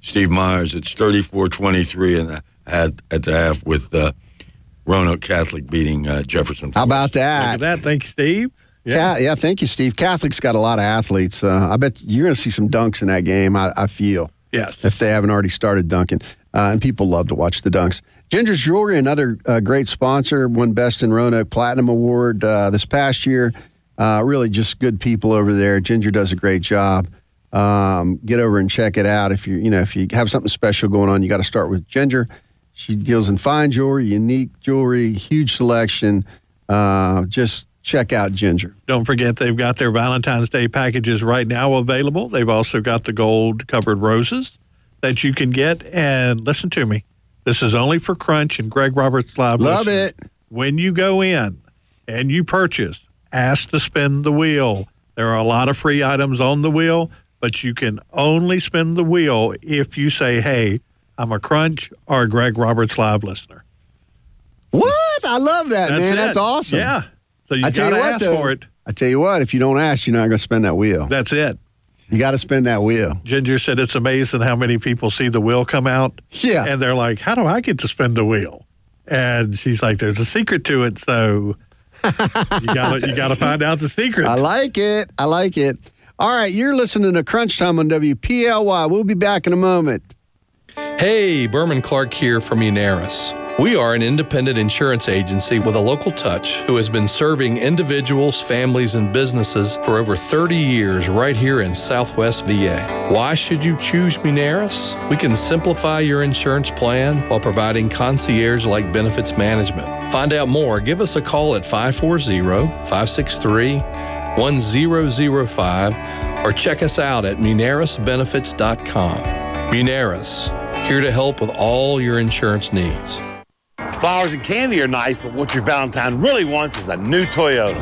Steve Myers. It's thirty-four twenty-three and at at the half with uh, Roanoke Catholic beating uh, Jefferson. How about Look that? at that. Thank you, Steve. Yeah, yeah. Thank you, Steve. Catholic's got a lot of athletes. Uh, I bet you're going to see some dunks in that game. I, I feel Yes. if they haven't already started dunking, uh, and people love to watch the dunks. Ginger's Jewelry, another uh, great sponsor, won Best in Roanoke Platinum Award uh, this past year. Uh, really, just good people over there. Ginger does a great job. Um, get over and check it out. If you you know if you have something special going on, you got to start with Ginger. She deals in fine jewelry, unique jewelry, huge selection. Uh, just check out Ginger. Don't forget they've got their Valentine's Day packages right now available. They've also got the gold covered roses that you can get. And listen to me, this is only for Crunch and Greg Roberts Live. Love listeners. it. When you go in and you purchase, ask to spin the wheel. There are a lot of free items on the wheel, but you can only spin the wheel if you say, hey, I'm a Crunch or a Greg Roberts Live listener. What? I love that, man. it. That's awesome. Yeah. So you I got tell to you what, ask though, for it. I tell you what, if you don't ask, you're not going to spin that wheel. That's it. You got to spin that wheel. Ginger said it's amazing how many people see the wheel come out. Yeah. And they're like, how do I get to spin the wheel? And she's like, there's a secret to it. So (laughs) you gotta you gotta find out the secret. I like it. I like it. All right, you're listening to Crunch Time on WPLY. We'll be back in a moment. Hey, Berman Clark here from Munaris. We are an independent insurance agency with a local touch who has been serving individuals, families, and businesses for over 30 years right here in Southwest VA. Why should you choose Munaris? We can simplify your insurance plan while providing concierge like benefits management. Find out more, give us a call at 540 563 1005 or check us out at munarisbenefits.com. Munaris, here to help with all your insurance needs. Flowers and candy are nice, but what your Valentine really wants is a new Toyota.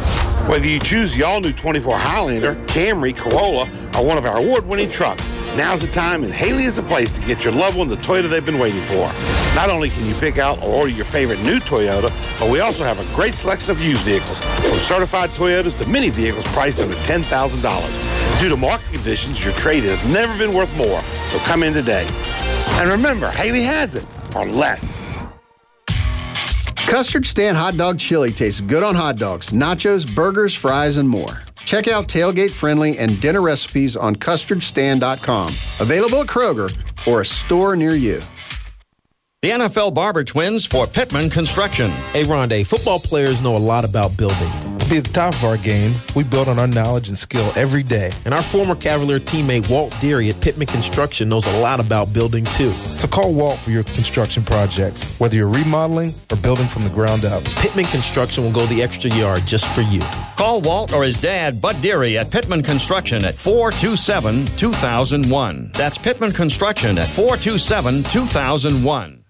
Whether you choose the all-new 24 Highlander, Camry, Corolla, or one of our award-winning trucks, now's the time and Haley is the place to get your loved one the Toyota they've been waiting for. Not only can you pick out or order your favorite new Toyota, but we also have a great selection of used vehicles, from certified Toyotas to mini vehicles priced under $10,000. Due to market conditions, your trade has never been worth more, so come in today. And remember, Haley has it for less. Custard Stand Hot Dog Chili tastes good on hot dogs, nachos, burgers, fries, and more. Check out tailgate friendly and dinner recipes on custardstand.com. Available at Kroger or a store near you. The NFL Barber Twins for Pittman Construction. Hey, Rondé, football players know a lot about building. To be at the top of our game, we build on our knowledge and skill every day. And our former Cavalier teammate Walt Deary at Pittman Construction knows a lot about building too. So call Walt for your construction projects, whether you're remodeling or building from the ground up. Pittman Construction will go the extra yard just for you. Call Walt or his dad, Bud Deary, at Pittman Construction at 427 2001. That's Pittman Construction at 427 2001.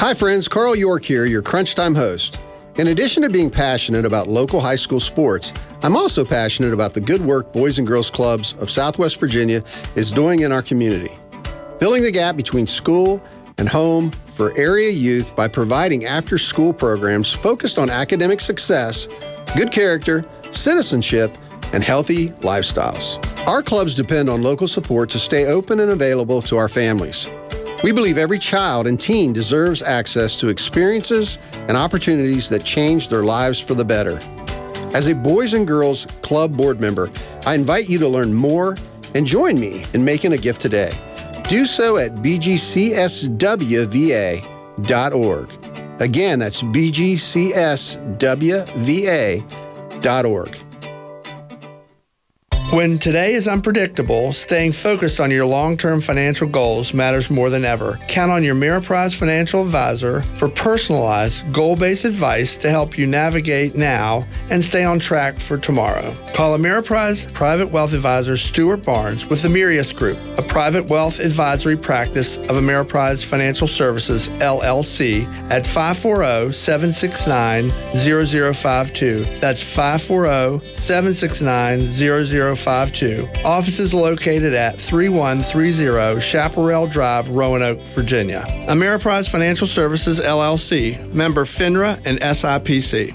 Hi, friends. Carl York here, your Crunch Time host. In addition to being passionate about local high school sports, I'm also passionate about the good work Boys and Girls Clubs of Southwest Virginia is doing in our community. Filling the gap between school and home for area youth by providing after school programs focused on academic success, good character, citizenship, and healthy lifestyles. Our clubs depend on local support to stay open and available to our families. We believe every child and teen deserves access to experiences and opportunities that change their lives for the better. As a Boys and Girls Club board member, I invite you to learn more and join me in making a gift today. Do so at bgcswva.org. Again, that's bgcswva.org. When today is unpredictable, staying focused on your long term financial goals matters more than ever. Count on your Ameriprise financial advisor for personalized, goal based advice to help you navigate now and stay on track for tomorrow. Call Ameriprise Private Wealth Advisor Stuart Barnes with the Mirius Group, a private wealth advisory practice of Ameriprise Financial Services, LLC, at 540 769 0052. That's 540 769 0052. Offices located at 3130 Chaparral Drive, Roanoke, Virginia. Ameriprise Financial Services, LLC, member FINRA and SIPC.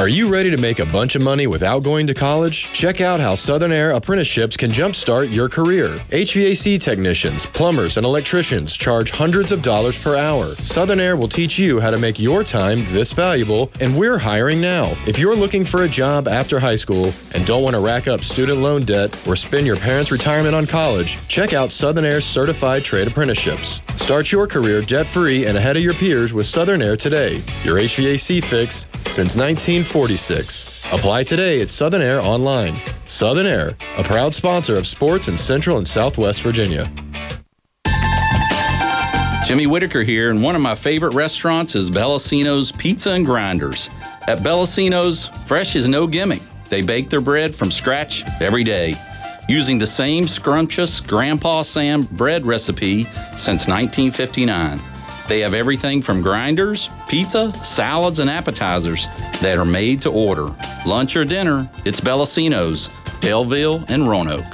Are you ready to make a bunch of money without going to college? Check out how Southern Air apprenticeships can jumpstart your career. HVAC technicians, plumbers, and electricians charge hundreds of dollars per hour. Southern Air will teach you how to make your time this valuable, and we're hiring now. If you're looking for a job after high school and don't want to rack up student loan debt or spend your parents' retirement on college, check out Southern Air's certified trade apprenticeships. Start your career debt free and ahead of your peers with Southern Air today. Your HVAC fix since 1946. Apply today at Southern Air online. Southern Air, a proud sponsor of sports in Central and Southwest Virginia. Jimmy Whitaker here, and one of my favorite restaurants is Bellacino's Pizza and Grinders. At Bellacino's, fresh is no gimmick. They bake their bread from scratch every day, using the same scrumptious Grandpa Sam bread recipe since 1959. They have everything from grinders, pizza, salads, and appetizers that are made to order. Lunch or dinner, it's Bellacino's, Belleville, and Roanoke.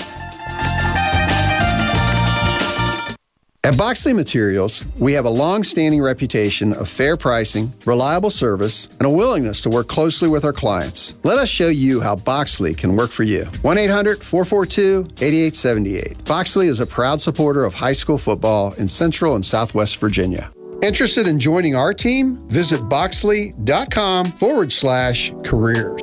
At Boxley Materials, we have a long standing reputation of fair pricing, reliable service, and a willingness to work closely with our clients. Let us show you how Boxley can work for you. 1 800 442 8878. Boxley is a proud supporter of high school football in Central and Southwest Virginia. Interested in joining our team? Visit boxley.com forward slash careers.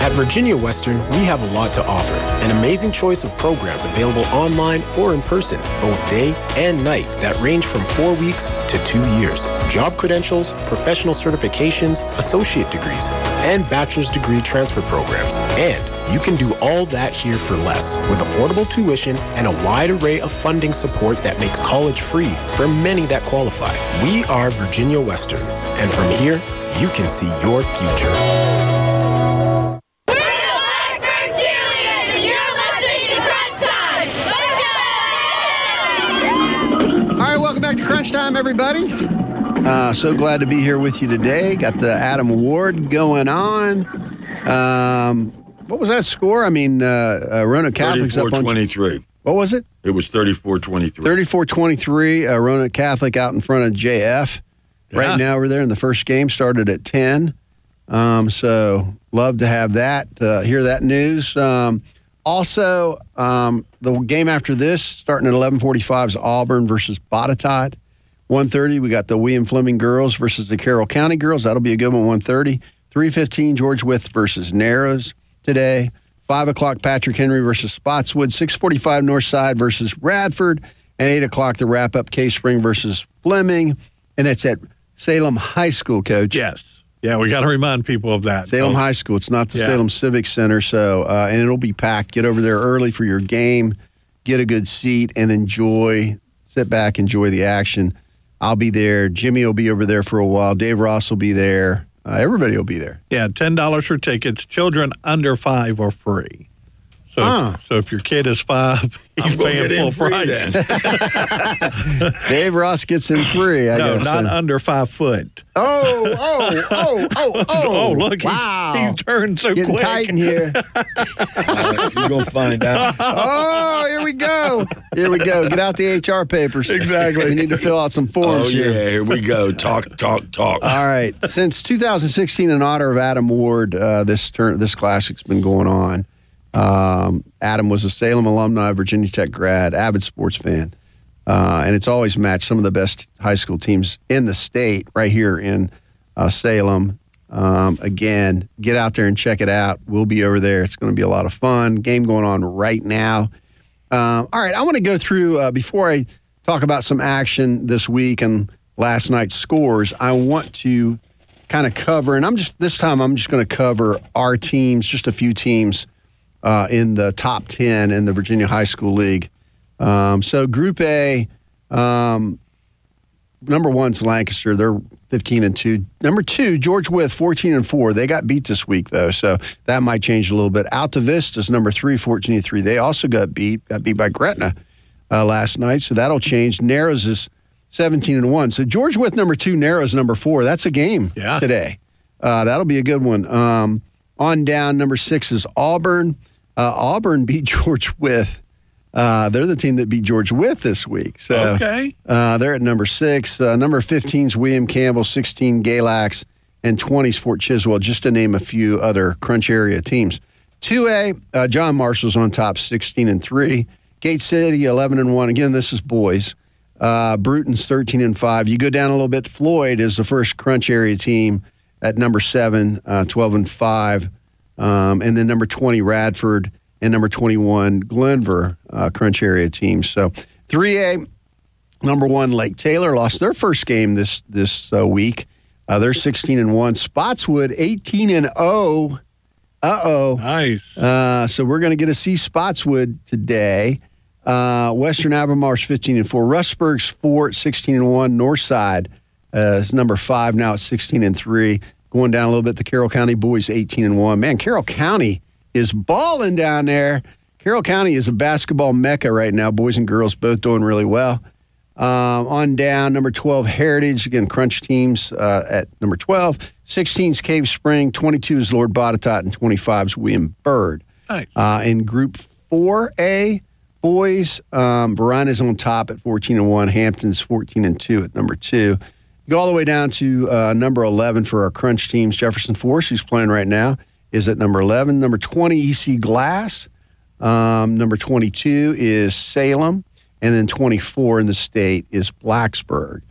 At Virginia Western, we have a lot to offer. An amazing choice of programs available online or in person, both day and night, that range from four weeks to two years. Job credentials, professional certifications, associate degrees, and bachelor's degree transfer programs. And you can do all that here for less with affordable tuition and a wide array of funding support that makes college free for many that qualify. We are Virginia Western, and from here, you can see your future. Welcome back to Crunch Time, everybody. Uh, so glad to be here with you today. Got the Adam Award going on. Um, what was that score? I mean, uh, uh, Roanoke Catholic's up on 23. What was it? It was 34 23. 34 23. Uh, Roanoke Catholic out in front of JF. Yeah. Right now, we're there in the first game, started at 10. Um, so, love to have that, uh, hear that news. Um, also, um, the game after this, starting at 1145, is Auburn versus Botetourt. 1.30, we got the William Fleming girls versus the Carroll County girls. That'll be a good one, 1.30. 3.15, George Wythe versus Narrows today. 5 o'clock, Patrick Henry versus Spotswood. 6.45, Northside versus Radford. And 8 o'clock, the wrap-up, Cave Spring versus Fleming. And it's at Salem High School, Coach. Yes. Yeah, we got to remind people of that. Salem So- High School. It's not the Yeah. Salem Civic Center, so uh, and it'll be packed. Get over there early for your game, get a good seat, and enjoy. Sit back, enjoy the action. I'll be there. Jimmy will be over there for a while. Dave Ross will be there. Uh, everybody will be there. Yeah, ten dollars for tickets. Children under five are free. So, Ah. so if your kid is five, (laughs) he's gonna paying full free price. (laughs) Dave Ross gets in free. I no, guess. not under five foot. oh, oh, oh, oh, (laughs) oh! Oh, look, he- Wow! he, turned so Getting quick. tight in here. Uh, you're going to find out. oh, here we go. Here we go. Get out the HR papers. Exactly. We need to fill out some forms. Oh, yeah. here. Here we go. Talk, talk, talk. All right. Since 2016, in honor of Adam Ward, uh, this turn, this classic's been going on. Um, Adam was a Salem alumni, Virginia Tech grad, avid sports fan, uh, and it's always matched some of the best high school teams in the state right here in uh, Salem. Um, again, get out there and check it out. We'll be over there. It's going to be a lot of fun. Game going on right now. Um, all right, I want to go through uh, before I talk about some action this week and last night's scores. I want to kind of cover, and I'm just this time I'm just going to cover our teams, just a few teams uh, in the top ten in the Virginia High School League. Um, so Group A, um, number one's Lancaster. They're 15 and two. Number two, George Wythe 14 and four. They got beat this week though, so that might change a little bit. Altavista's number three, 14 and three. They also got beat. Got beat by Gretna uh, last night, so that'll change. Narrows is 17 and one. So George Wythe number two, Narrows number four. That's a game Yeah. today. Uh, that'll be a good one. Um, on down, number six is Auburn. Uh, Auburn (laughs) beat George Wythe. Uh, they're the team that beat George Wythe this week. So Okay. uh, they're at number six. Uh, number 15 is William Campbell, 16 Galax, and 20 is Fort Chiswell, just to name a few other Crunch area teams. 2A, uh, John Marshall's on top, 16 and 3. Gate City, 11 and 1. Again, this is boys. Uh, Bruton's 13 and 5. You go down a little bit, Floyd is the first Crunch area team at number 7, uh, 12 and 5. Um, and then number 20, Radford, and number 21, Glenvar, uh, Crunch area teams. So 3A, number one, Lake Taylor lost their first game this this uh, week. Uh, they're 16 and one. Spotswood 18 and 0. Uh oh. Nice. Uh, so we're going to get to see Spotswood today. Uh, Western Albemarle's 15 and 4. Rustburg's 4 16 and 1. Northside uh, is number 5 now at 16 and 3. Going down a little bit, the Carroll County boys 18 and 1. Man, Carroll County is balling down there. Carroll County is a basketball mecca right now. Boys and girls both doing really well. Um, on down, number 12, Heritage. Again, crunch teams uh, at number 12. 16 is Cave Spring. 22 is Lord Botetourt. And 25 is William Byrd. Nice. Uh, in Group 4A, boys, um, is on top at 14 and 1. Hampton's 14 and 2 at number 2. Go all the way down to uh, number 11 for our crunch teams. Jefferson Forest, who's playing right now, is at number 11. Number 20, EC Glass. Um, number 22 is Salem. And then 24 in the state is Blacksburg.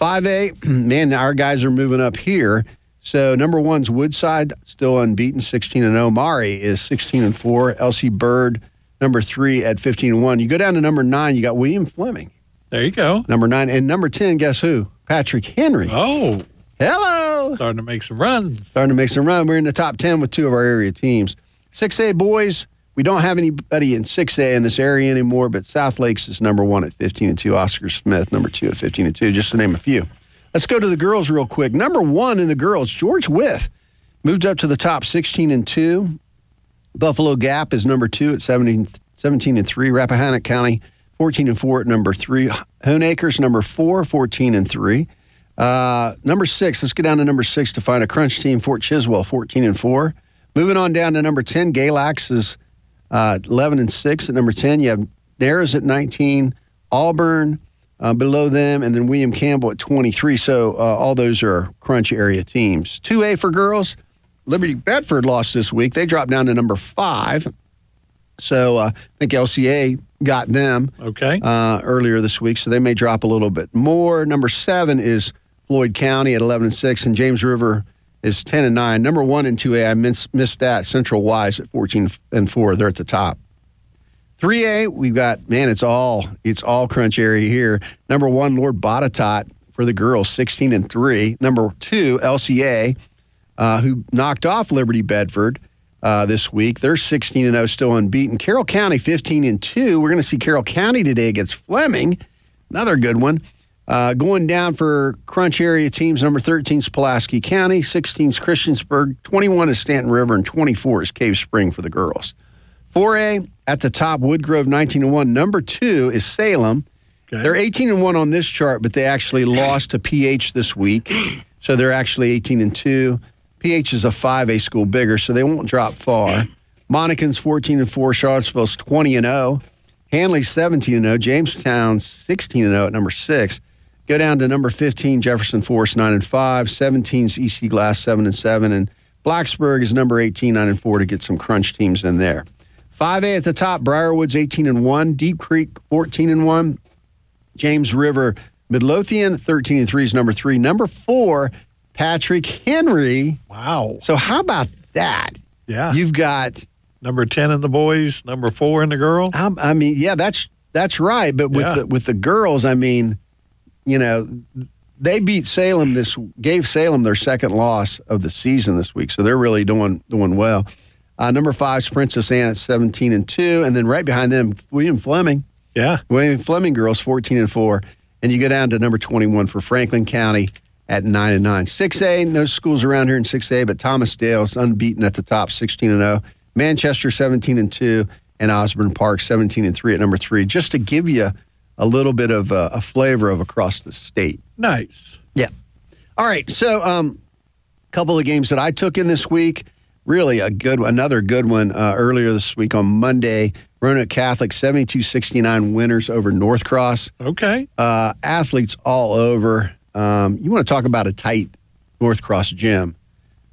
5A, (clears throat) man, our guys are moving up here. So number one's Woodside, still unbeaten, 16 and 0. Maury is 16 and 4. LC Bird, number three at 15 and 1. You go down to number nine, you got William Fleming. There you go. Number nine. And number 10, guess who? Patrick Henry. Oh. Hello. Starting to make some runs. Starting to make some runs. We're in the top 10 with two of our area teams. 6A boys, we don't have anybody in 6A in this area anymore, but South Lakes is number one at 15 and 2. Oscar Smith, number two at 15 and 2, just to name a few. Let's go to the girls real quick. Number one in the girls, George Wythe moved up to the top 16 and 2. Buffalo Gap is number two at 17, 17 and 3. Rappahannock County, 14 and 4 at number three. Hoonacres, number four, 14 and 3. Uh, number six, let's get down to number six to find a crunch team. Fort Chiswell, 14 and 4. Moving on down to number 10, Galax is uh, 11 and 6 at number 10. You have Narrows at 19, Auburn uh, below them, and then William Campbell at 23. So uh, all those are crunch area teams. 2A for girls, Liberty Bedford lost this week. They dropped down to number five. So uh, I think LCA got them okay uh, earlier this week, so they may drop a little bit more. Number seven is Floyd County at 11 and 6, and James River is 10 and 9. Number one in 2A, I miss, missed that. Central Wise at 14 and 4. They're at the top. 3A, we've got, man, it's all it's all crunch area here. Number one, Lord Botetourt for the girls, 16 and 3. Number two, LCA, uh, who knocked off Liberty Bedford uh, this week. They're 16 and 0, still unbeaten. Carroll County, 15 and 2. We're going to see Carroll County today against Fleming. Another good one. Uh, going down for crunch area teams, number 13 is Pulaski County, 16 is Christiansburg, 21 is Staunton River, and 24 is Cave Spring for the girls. 4A at the top, Woodgrove 19 and 1. Number two is Salem. Okay. They're 18 and 1 on this chart, but they actually lost to PH this week. So they're actually 18 and 2. PH is a 5A school bigger, so they won't drop far. Monacan's 14 and 4, Charlottesville's 20 and 0. Handley's 17 and 0, Jamestown's 16 and 0 at number 6. Go down to number 15, Jefferson Forest, 9 and 5. 17's EC Glass, 7 and 7. And Blacksburg is number 18, 9 and 4 to get some crunch teams in there. 5A at the top, Briar Woods, 18 and 1. Deep Creek, 14 and 1. James River, Midlothian, 13 and 3 is number 3. Number 4, Patrick Henry. Wow. So how about that? Yeah. You've got number 10 in the boys, number 4 in the girls. I, I mean, yeah, that's that's right, but with Yeah. the, with the girls, I mean, you know, they beat Salem this gave Salem their second loss of the season this week, so they're really doing doing well. Uh, number five is Princess Anne at seventeen and two, and then right behind them, William Fleming. Yeah, William Fleming girls fourteen and four, and you go down to number twenty one for Franklin County at nine and nine. Six A, no schools around here in six A, but Thomas Dale's unbeaten at the top, sixteen and zero. Manchester seventeen and two, and Osbourn Park seventeen and three at number three. Just to give you a little bit of a, a flavor of across the state. Nice. Yeah. All right. So, um, a couple of games that I took in this week. Really a good, another good one uh, earlier this week on Monday. Roanoke Catholic 72-69 winners over North Cross. Okay. Uh, athletes all over. Um, you want to talk about a tight North Cross gym?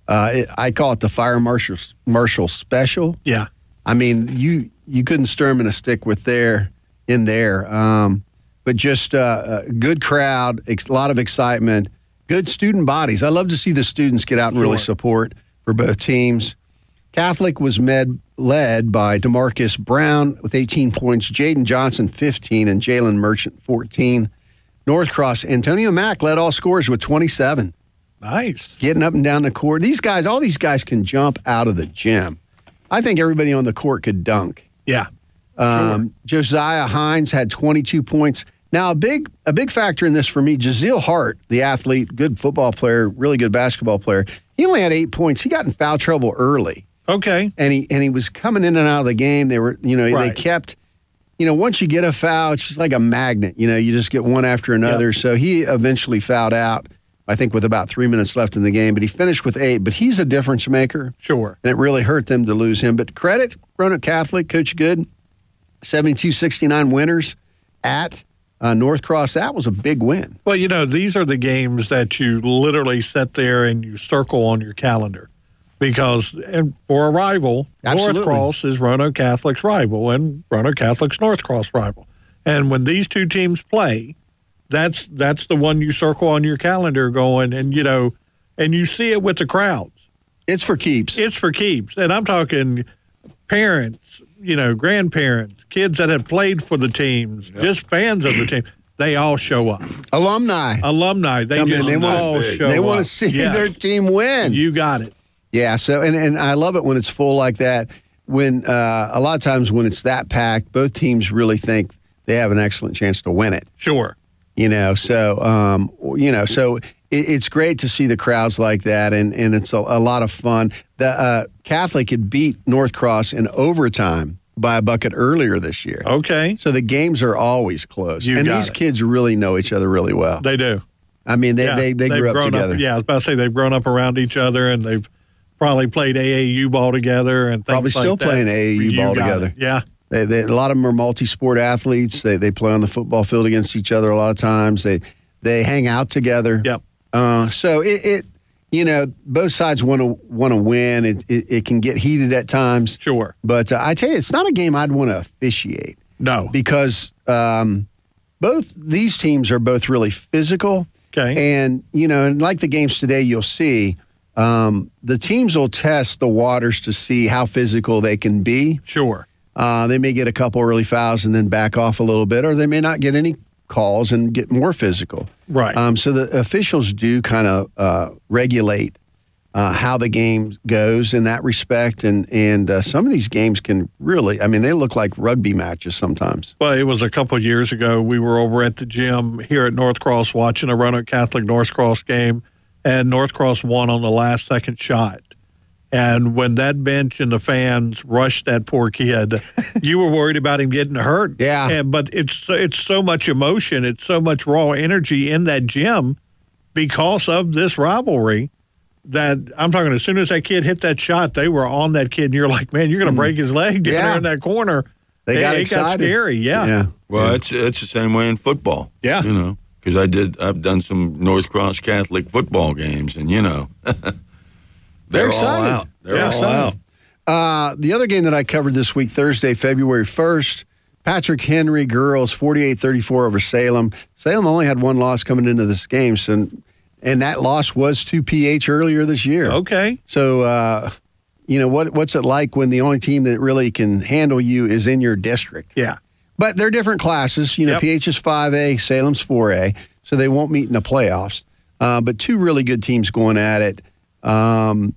Uh, it, I call it the Fire Marshal Marshal Special. Yeah. I mean, you you couldn't stir them in a stick with there in there. Um, but just uh, a good crowd, ex- a lot of excitement, good student bodies. I love to see the students get out and really support for both teams. Catholic was med, led by Demarcus Brown with 18 points, Jaden Johnson 15, and Jalen Merchant 14. North Cross, Antonio Mack led all scorers with 27 Nice. getting up and down the court. These guys, all these guys can jump out of the gym. I think everybody on the court could dunk. Yeah. Um, Josiah Hines had 22 points. Now a big a big factor in this for me, Jazeel Hart, the athlete, good football player, really good basketball player. He only had eight points. He got in foul trouble early. Okay. And he and he was coming in and out of the game. They were, you know, Right. they kept, you know, once you get a foul, it's just like a magnet. You know, you just get one after another. So he eventually fouled out. I think with about three minutes left in the game, but he finished with eight. But he's a difference maker. Sure. And it really hurt them to lose him. But credit Roanoke Catholic, Coach Good, 72 69 winners at uh, North Cross. That was a big win. Well, you know, these are the games that you literally sit there and you circle on your calendar because and for a rival, Absolutely. North Cross is Roanoke Catholic's rival and Roanoke Catholic's North Cross rival. And when these two teams play, that's that's the one you circle on your calendar going and you know, and you see it with the crowds. It's for keeps. It's for keeps. And I'm talking parents, you know, grandparents, kids that have played for the teams, just fans of the team. They all show up. Alumni. Alumni. They Come in, just they wanna- all show they wanna see Yeah. their team win. You got it. Yeah. So, and, and I love it when it's full like that. When uh, a lot of times when it's that packed, both teams really think they have an excellent chance to win it. Sure. You know, so um, you know, so it, it's great to see the crowds like that, and and it's a, a lot of fun. The uh, Catholic had beat North Cross in overtime by a bucket earlier this year. Okay. So the games are always close, You and these it. kids really know each other really well. They do. I mean, they Yeah, they, they grew up together. yeah, I was about to say they've grown up around each other and they've probably played AAU ball together and things Probably like still that. playing AAU You ball together. it. Yeah. They, they, a lot of them are multi-sport athletes. They they play on the football field against each other a lot of times. They they hang out together. Yep. Uh, so it, it you know both sides want to want to win. It, it it can get heated at times. Sure. But uh, I tell you, it's not a game I'd want to officiate. No. Because um, both these teams are both really physical. Okay. And you know, and like the games today, you'll see. Um, the teams will test the waters to see how physical they can be. Sure. Uh, they may get a couple early fouls and then back off a little bit, or they may not get any calls and get more physical. Right. Um, so the officials do kind of uh, regulate uh, how the game goes in that respect, and and uh, some of these games can really, I mean, they look like rugby matches sometimes. Well, it was a couple of years ago. We were over at the gym here at North Cross watching a Roanoke Catholic North Cross game, and North Cross won on the last second shot. And when that bench and the fans rushed that poor kid, (laughs) you were worried about him getting hurt. Yeah. And, but it's it's so much emotion, it's so much raw energy in that gym because of this rivalry that I'm talking. As soon as that kid hit that shot, they were on that kid, and you're like, man, you're going to break his leg down Mm. Yeah. there in that corner. They It- got it excited. scary. Yeah. Well, it's it's the same way in football. Yeah. you know, because I did. I've done some North Cross Catholic football games, and you know, (laughs) they're, all excited. out. They're They're all excited. out. Uh, the other game that I covered this week, Thursday, February 1st, Patrick Henry girls 48 34 over Salem. Salem only had one loss coming into this game, so, and that loss was to PH earlier this year. Okay. So, uh, you know, what what's it like when the only team that really can handle you is in your district? Yeah. But they're different classes. You know, Yep. PH is 5A, Salem's 4A, so they won't meet in the playoffs. Uh, but two really good teams going at it. Um,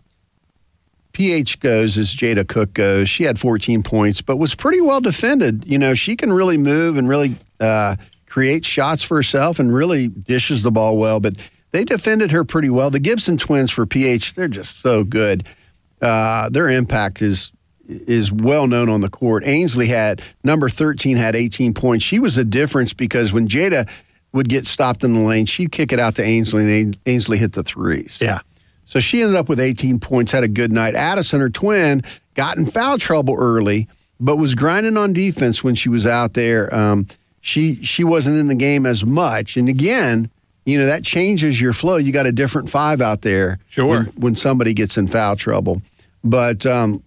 PH goes as Jada Cook goes. She had 14 points, but was pretty well defended. You know, she can really move and really uh, create shots for herself and really dishes the ball well. But they defended her pretty well. The Gibson twins for PH, they're just so good. Uh, their impact is is well known on the court. Ainsley had number 13 had 18 points. She was the difference because when Jada would get stopped in the lane, she'd kick it out to Ainsley and Ainsley hit the threes. Yeah. So she ended up with 18 points, had a good night. Addison, her twin, got in foul trouble early, but was grinding on defense when she was out there. Um, she she wasn't in the game as much. And again, you know, that changes your flow. You got a different five out there Sure. when, when somebody gets in foul trouble. But um,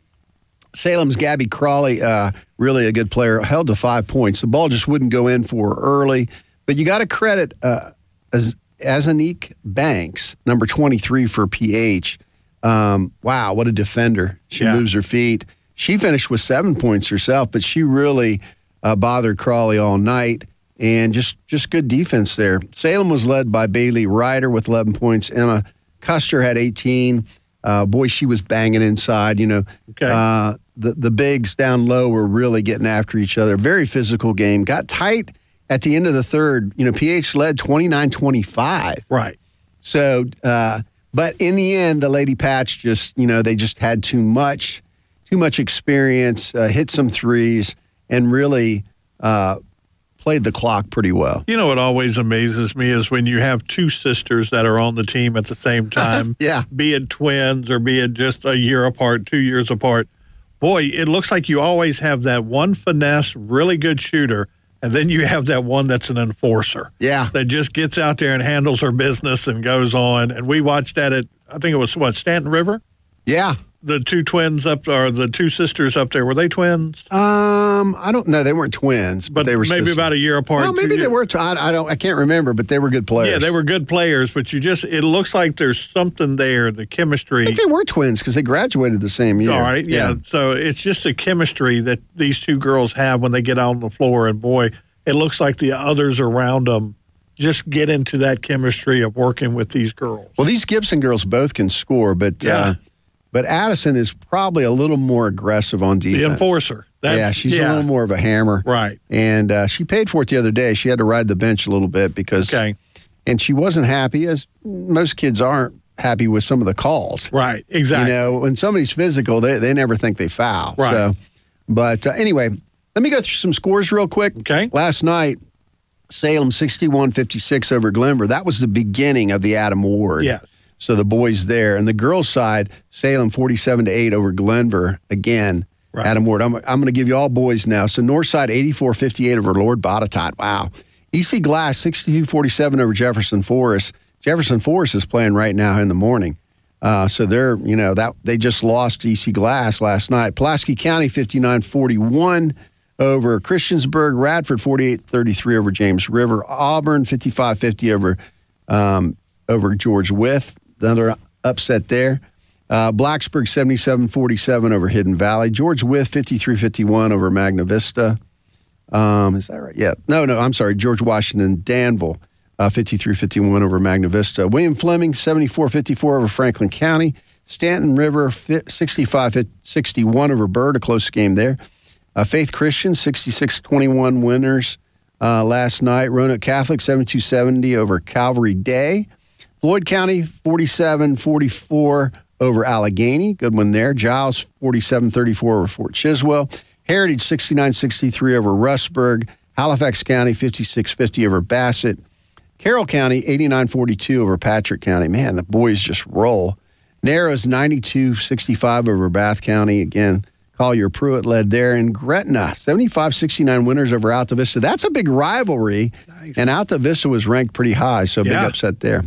Salem's Gabby Crawley, uh, really a good player, held to five points. The ball just wouldn't go in for early. But you got to credit uh, as Azanique Banks, number 23 for PH. Um, wow, what a defender. She Yeah. moves her feet. She finished with seven points herself, but she really uh, bothered Crawley all night. And just, just good defense there. Salem was led by Bailey Ryder with 11 points. Emma Custer had 18. Uh, boy, she was banging inside. You know, Okay. uh, the the bigs down low were really getting after each other. Very physical game. Got tight at the end of the third. You know, PH led 29-25. Right. So, uh, but in the end, the Lady Patch just, you know, they just had too much, too much experience, uh, hit some threes, and really uh, played the clock pretty well. You know what always amazes me is when you have two sisters that are on the team at the same (laughs) time. yeah. Be it twins or be it just a year apart, two years apart. Boy, it looks like you always have that one finesse, really good shooter, and then you have that one that's an enforcer. Yeah. That just gets out there and handles her business and goes on. And we watched that at, I think it was what, Staunton River? Yeah. The two twins up, or the two sisters up there, were they twins? Uh, Um, I don't know. They weren't twins, but, But they were maybe sisters. about a year apart. Well, maybe they years- were. T- I, I don't. I can't remember, but they were good players. Yeah, they were good players, but you just, it looks like there's something there, the chemistry. I think they were twins because they graduated the same year. All right, yeah. So it's just the chemistry that these two girls have when they get out on the floor, and boy, it looks like the others around them just get into that chemistry of working with these girls. Well, these Gibson girls both can score, but Yeah. uh, but Addison is probably a little more aggressive on defense. The enforcer. That's, yeah, she's a little more of a hammer. Right. And uh, she paid for it the other day. She had to ride the bench a little bit because. Okay. And she wasn't happy, as most kids aren't happy with some of the calls. Right, exactly. You know, when somebody's physical, they, they never think they foul. Right. So, but uh, anyway, let me go through some scores real quick. Okay. Last night, Salem 61 56 over Glenvar. That was the beginning of the Adam Ward. Yes. So the boys there. And the girls' side, Salem 47 to 8 over Glenvar. Again, Adam Ward. I'm, I'm going to give you all boys now. So Northside 84 58 over Lord Botetourt. Wow. EC Glass 62 47 over Jefferson Forest. Jefferson Forest is playing right now in the morning. Uh, so they're, you know, that they just lost EC Glass last night. Pulaski County 59 41 over Christiansburg. Radford 48 33 over James River. Auburn 55 50 over, um, over George Wythe. Another upset there. Uh, Blacksburg 7747 over Hidden Valley. George Wythe 5351 over Magna Vista. Um, is that right? Yeah. No, no, I'm sorry. George Washington Danville, uh, 53 51 over Magna Vista. William Fleming, 7454 over Franklin County. Staunton River, 65 61 over Byrd, a close game there. Uh, Faith Christian, 66 21 winners uh, last night. Roanoke Catholic, 72 70 over Calvary Day. Floyd County, 47 44 over Alleghany. Good one there. Giles, 47 34 over Fort Chiswell. Heritage, 69 63 over Rustburg. Halifax County, 56 50 over Bassett. Carroll County, 89 42 over Patrick County. Man, the boys just roll. Narrows, 92 65 over Bath County. Again, Collier Pruitt led there. And Gretna, 75 69 winners over Altavista. That's a big rivalry. And Altavista was ranked pretty high, so big upset there.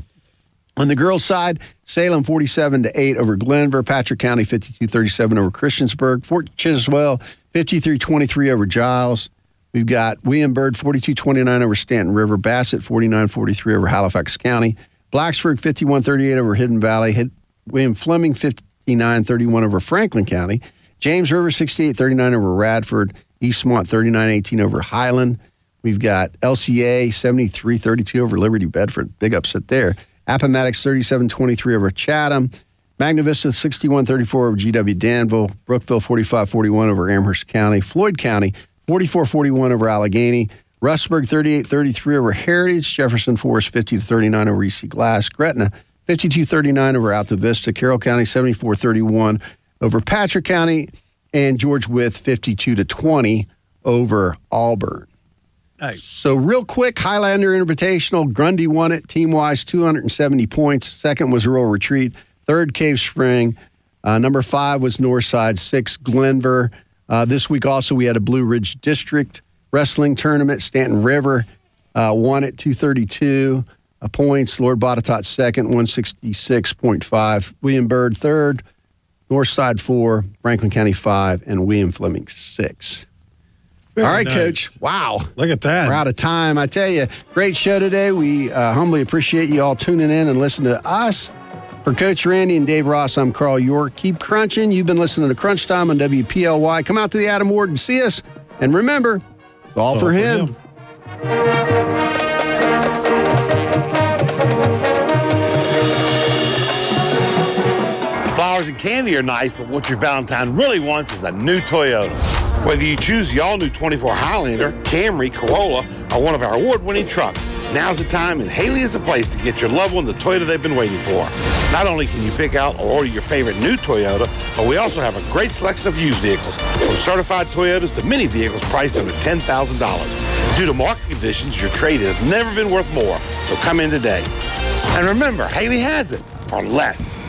On the girls' side, Salem 47 to 8 over Glenvar, Patrick County 52 37 over Christiansburg, Fort Chiswell 53 23 over Giles. We've got William Byrd 42 29 over Staunton River, Bassett 49 43 over Halifax County, Blacksburg 51 38 over Hidden Valley, Hid- William Fleming 59 31 over Franklin County, James River 68 39 over Radford, Eastmont 39 18 over Highland. We've got LCA 73 32 over Liberty Bedford. Big upset there. Appomattox 3723 over Chatham. Magna Vista 61 34 over GW Danville. Brookville 4541 over Amherst County. Floyd County 4441 over Alleghany. Rustburg 3833 over Heritage. Jefferson Forest 50 39 over EC Glass. Gretna 52 39 over Altavista. Carroll County 7431 over Patrick County. And George Wythe 52 to 20 over Auburn. So real quick, Highlander Invitational. Grundy won it team wise, 270 points. Second was Rural Retreat. Third, Cave Spring. Uh, number five was Northside. Six, Glenvar. Uh, this week also we had a Blue Ridge District wrestling tournament. Staunton River uh, won at 232 uh, points. Lord Botetourt second, 166.5. William Byrd third. Northside four. Franklin County five, and William Fleming six. Very All right, nice. Coach. Wow. Look at that. We're out of time. I tell you, great show today. We uh, humbly appreciate you all tuning in and listening to us. For Coach Randy and Dave Ross, I'm Carl York. Keep crunching. You've been listening to Crunch Time on WPLY. Come out to the Adam Ward and see us. And remember, it's all, for, him. Flowers Flowers and candy are nice, but what your Valentine really wants is a new Toyota. Whether you choose the all-new 24 Highlander, Camry, Corolla, or one of our award-winning trucks, now's the time and Haley is the place to get your loved one the Toyota they've been waiting for. Not only can you pick out or order your favorite new Toyota, but we also have a great selection of used vehicles, from certified Toyotas to mini vehicles priced under $10,000. Due to market conditions, your trade has never been worth more, so come in today. And remember, Haley has it for less.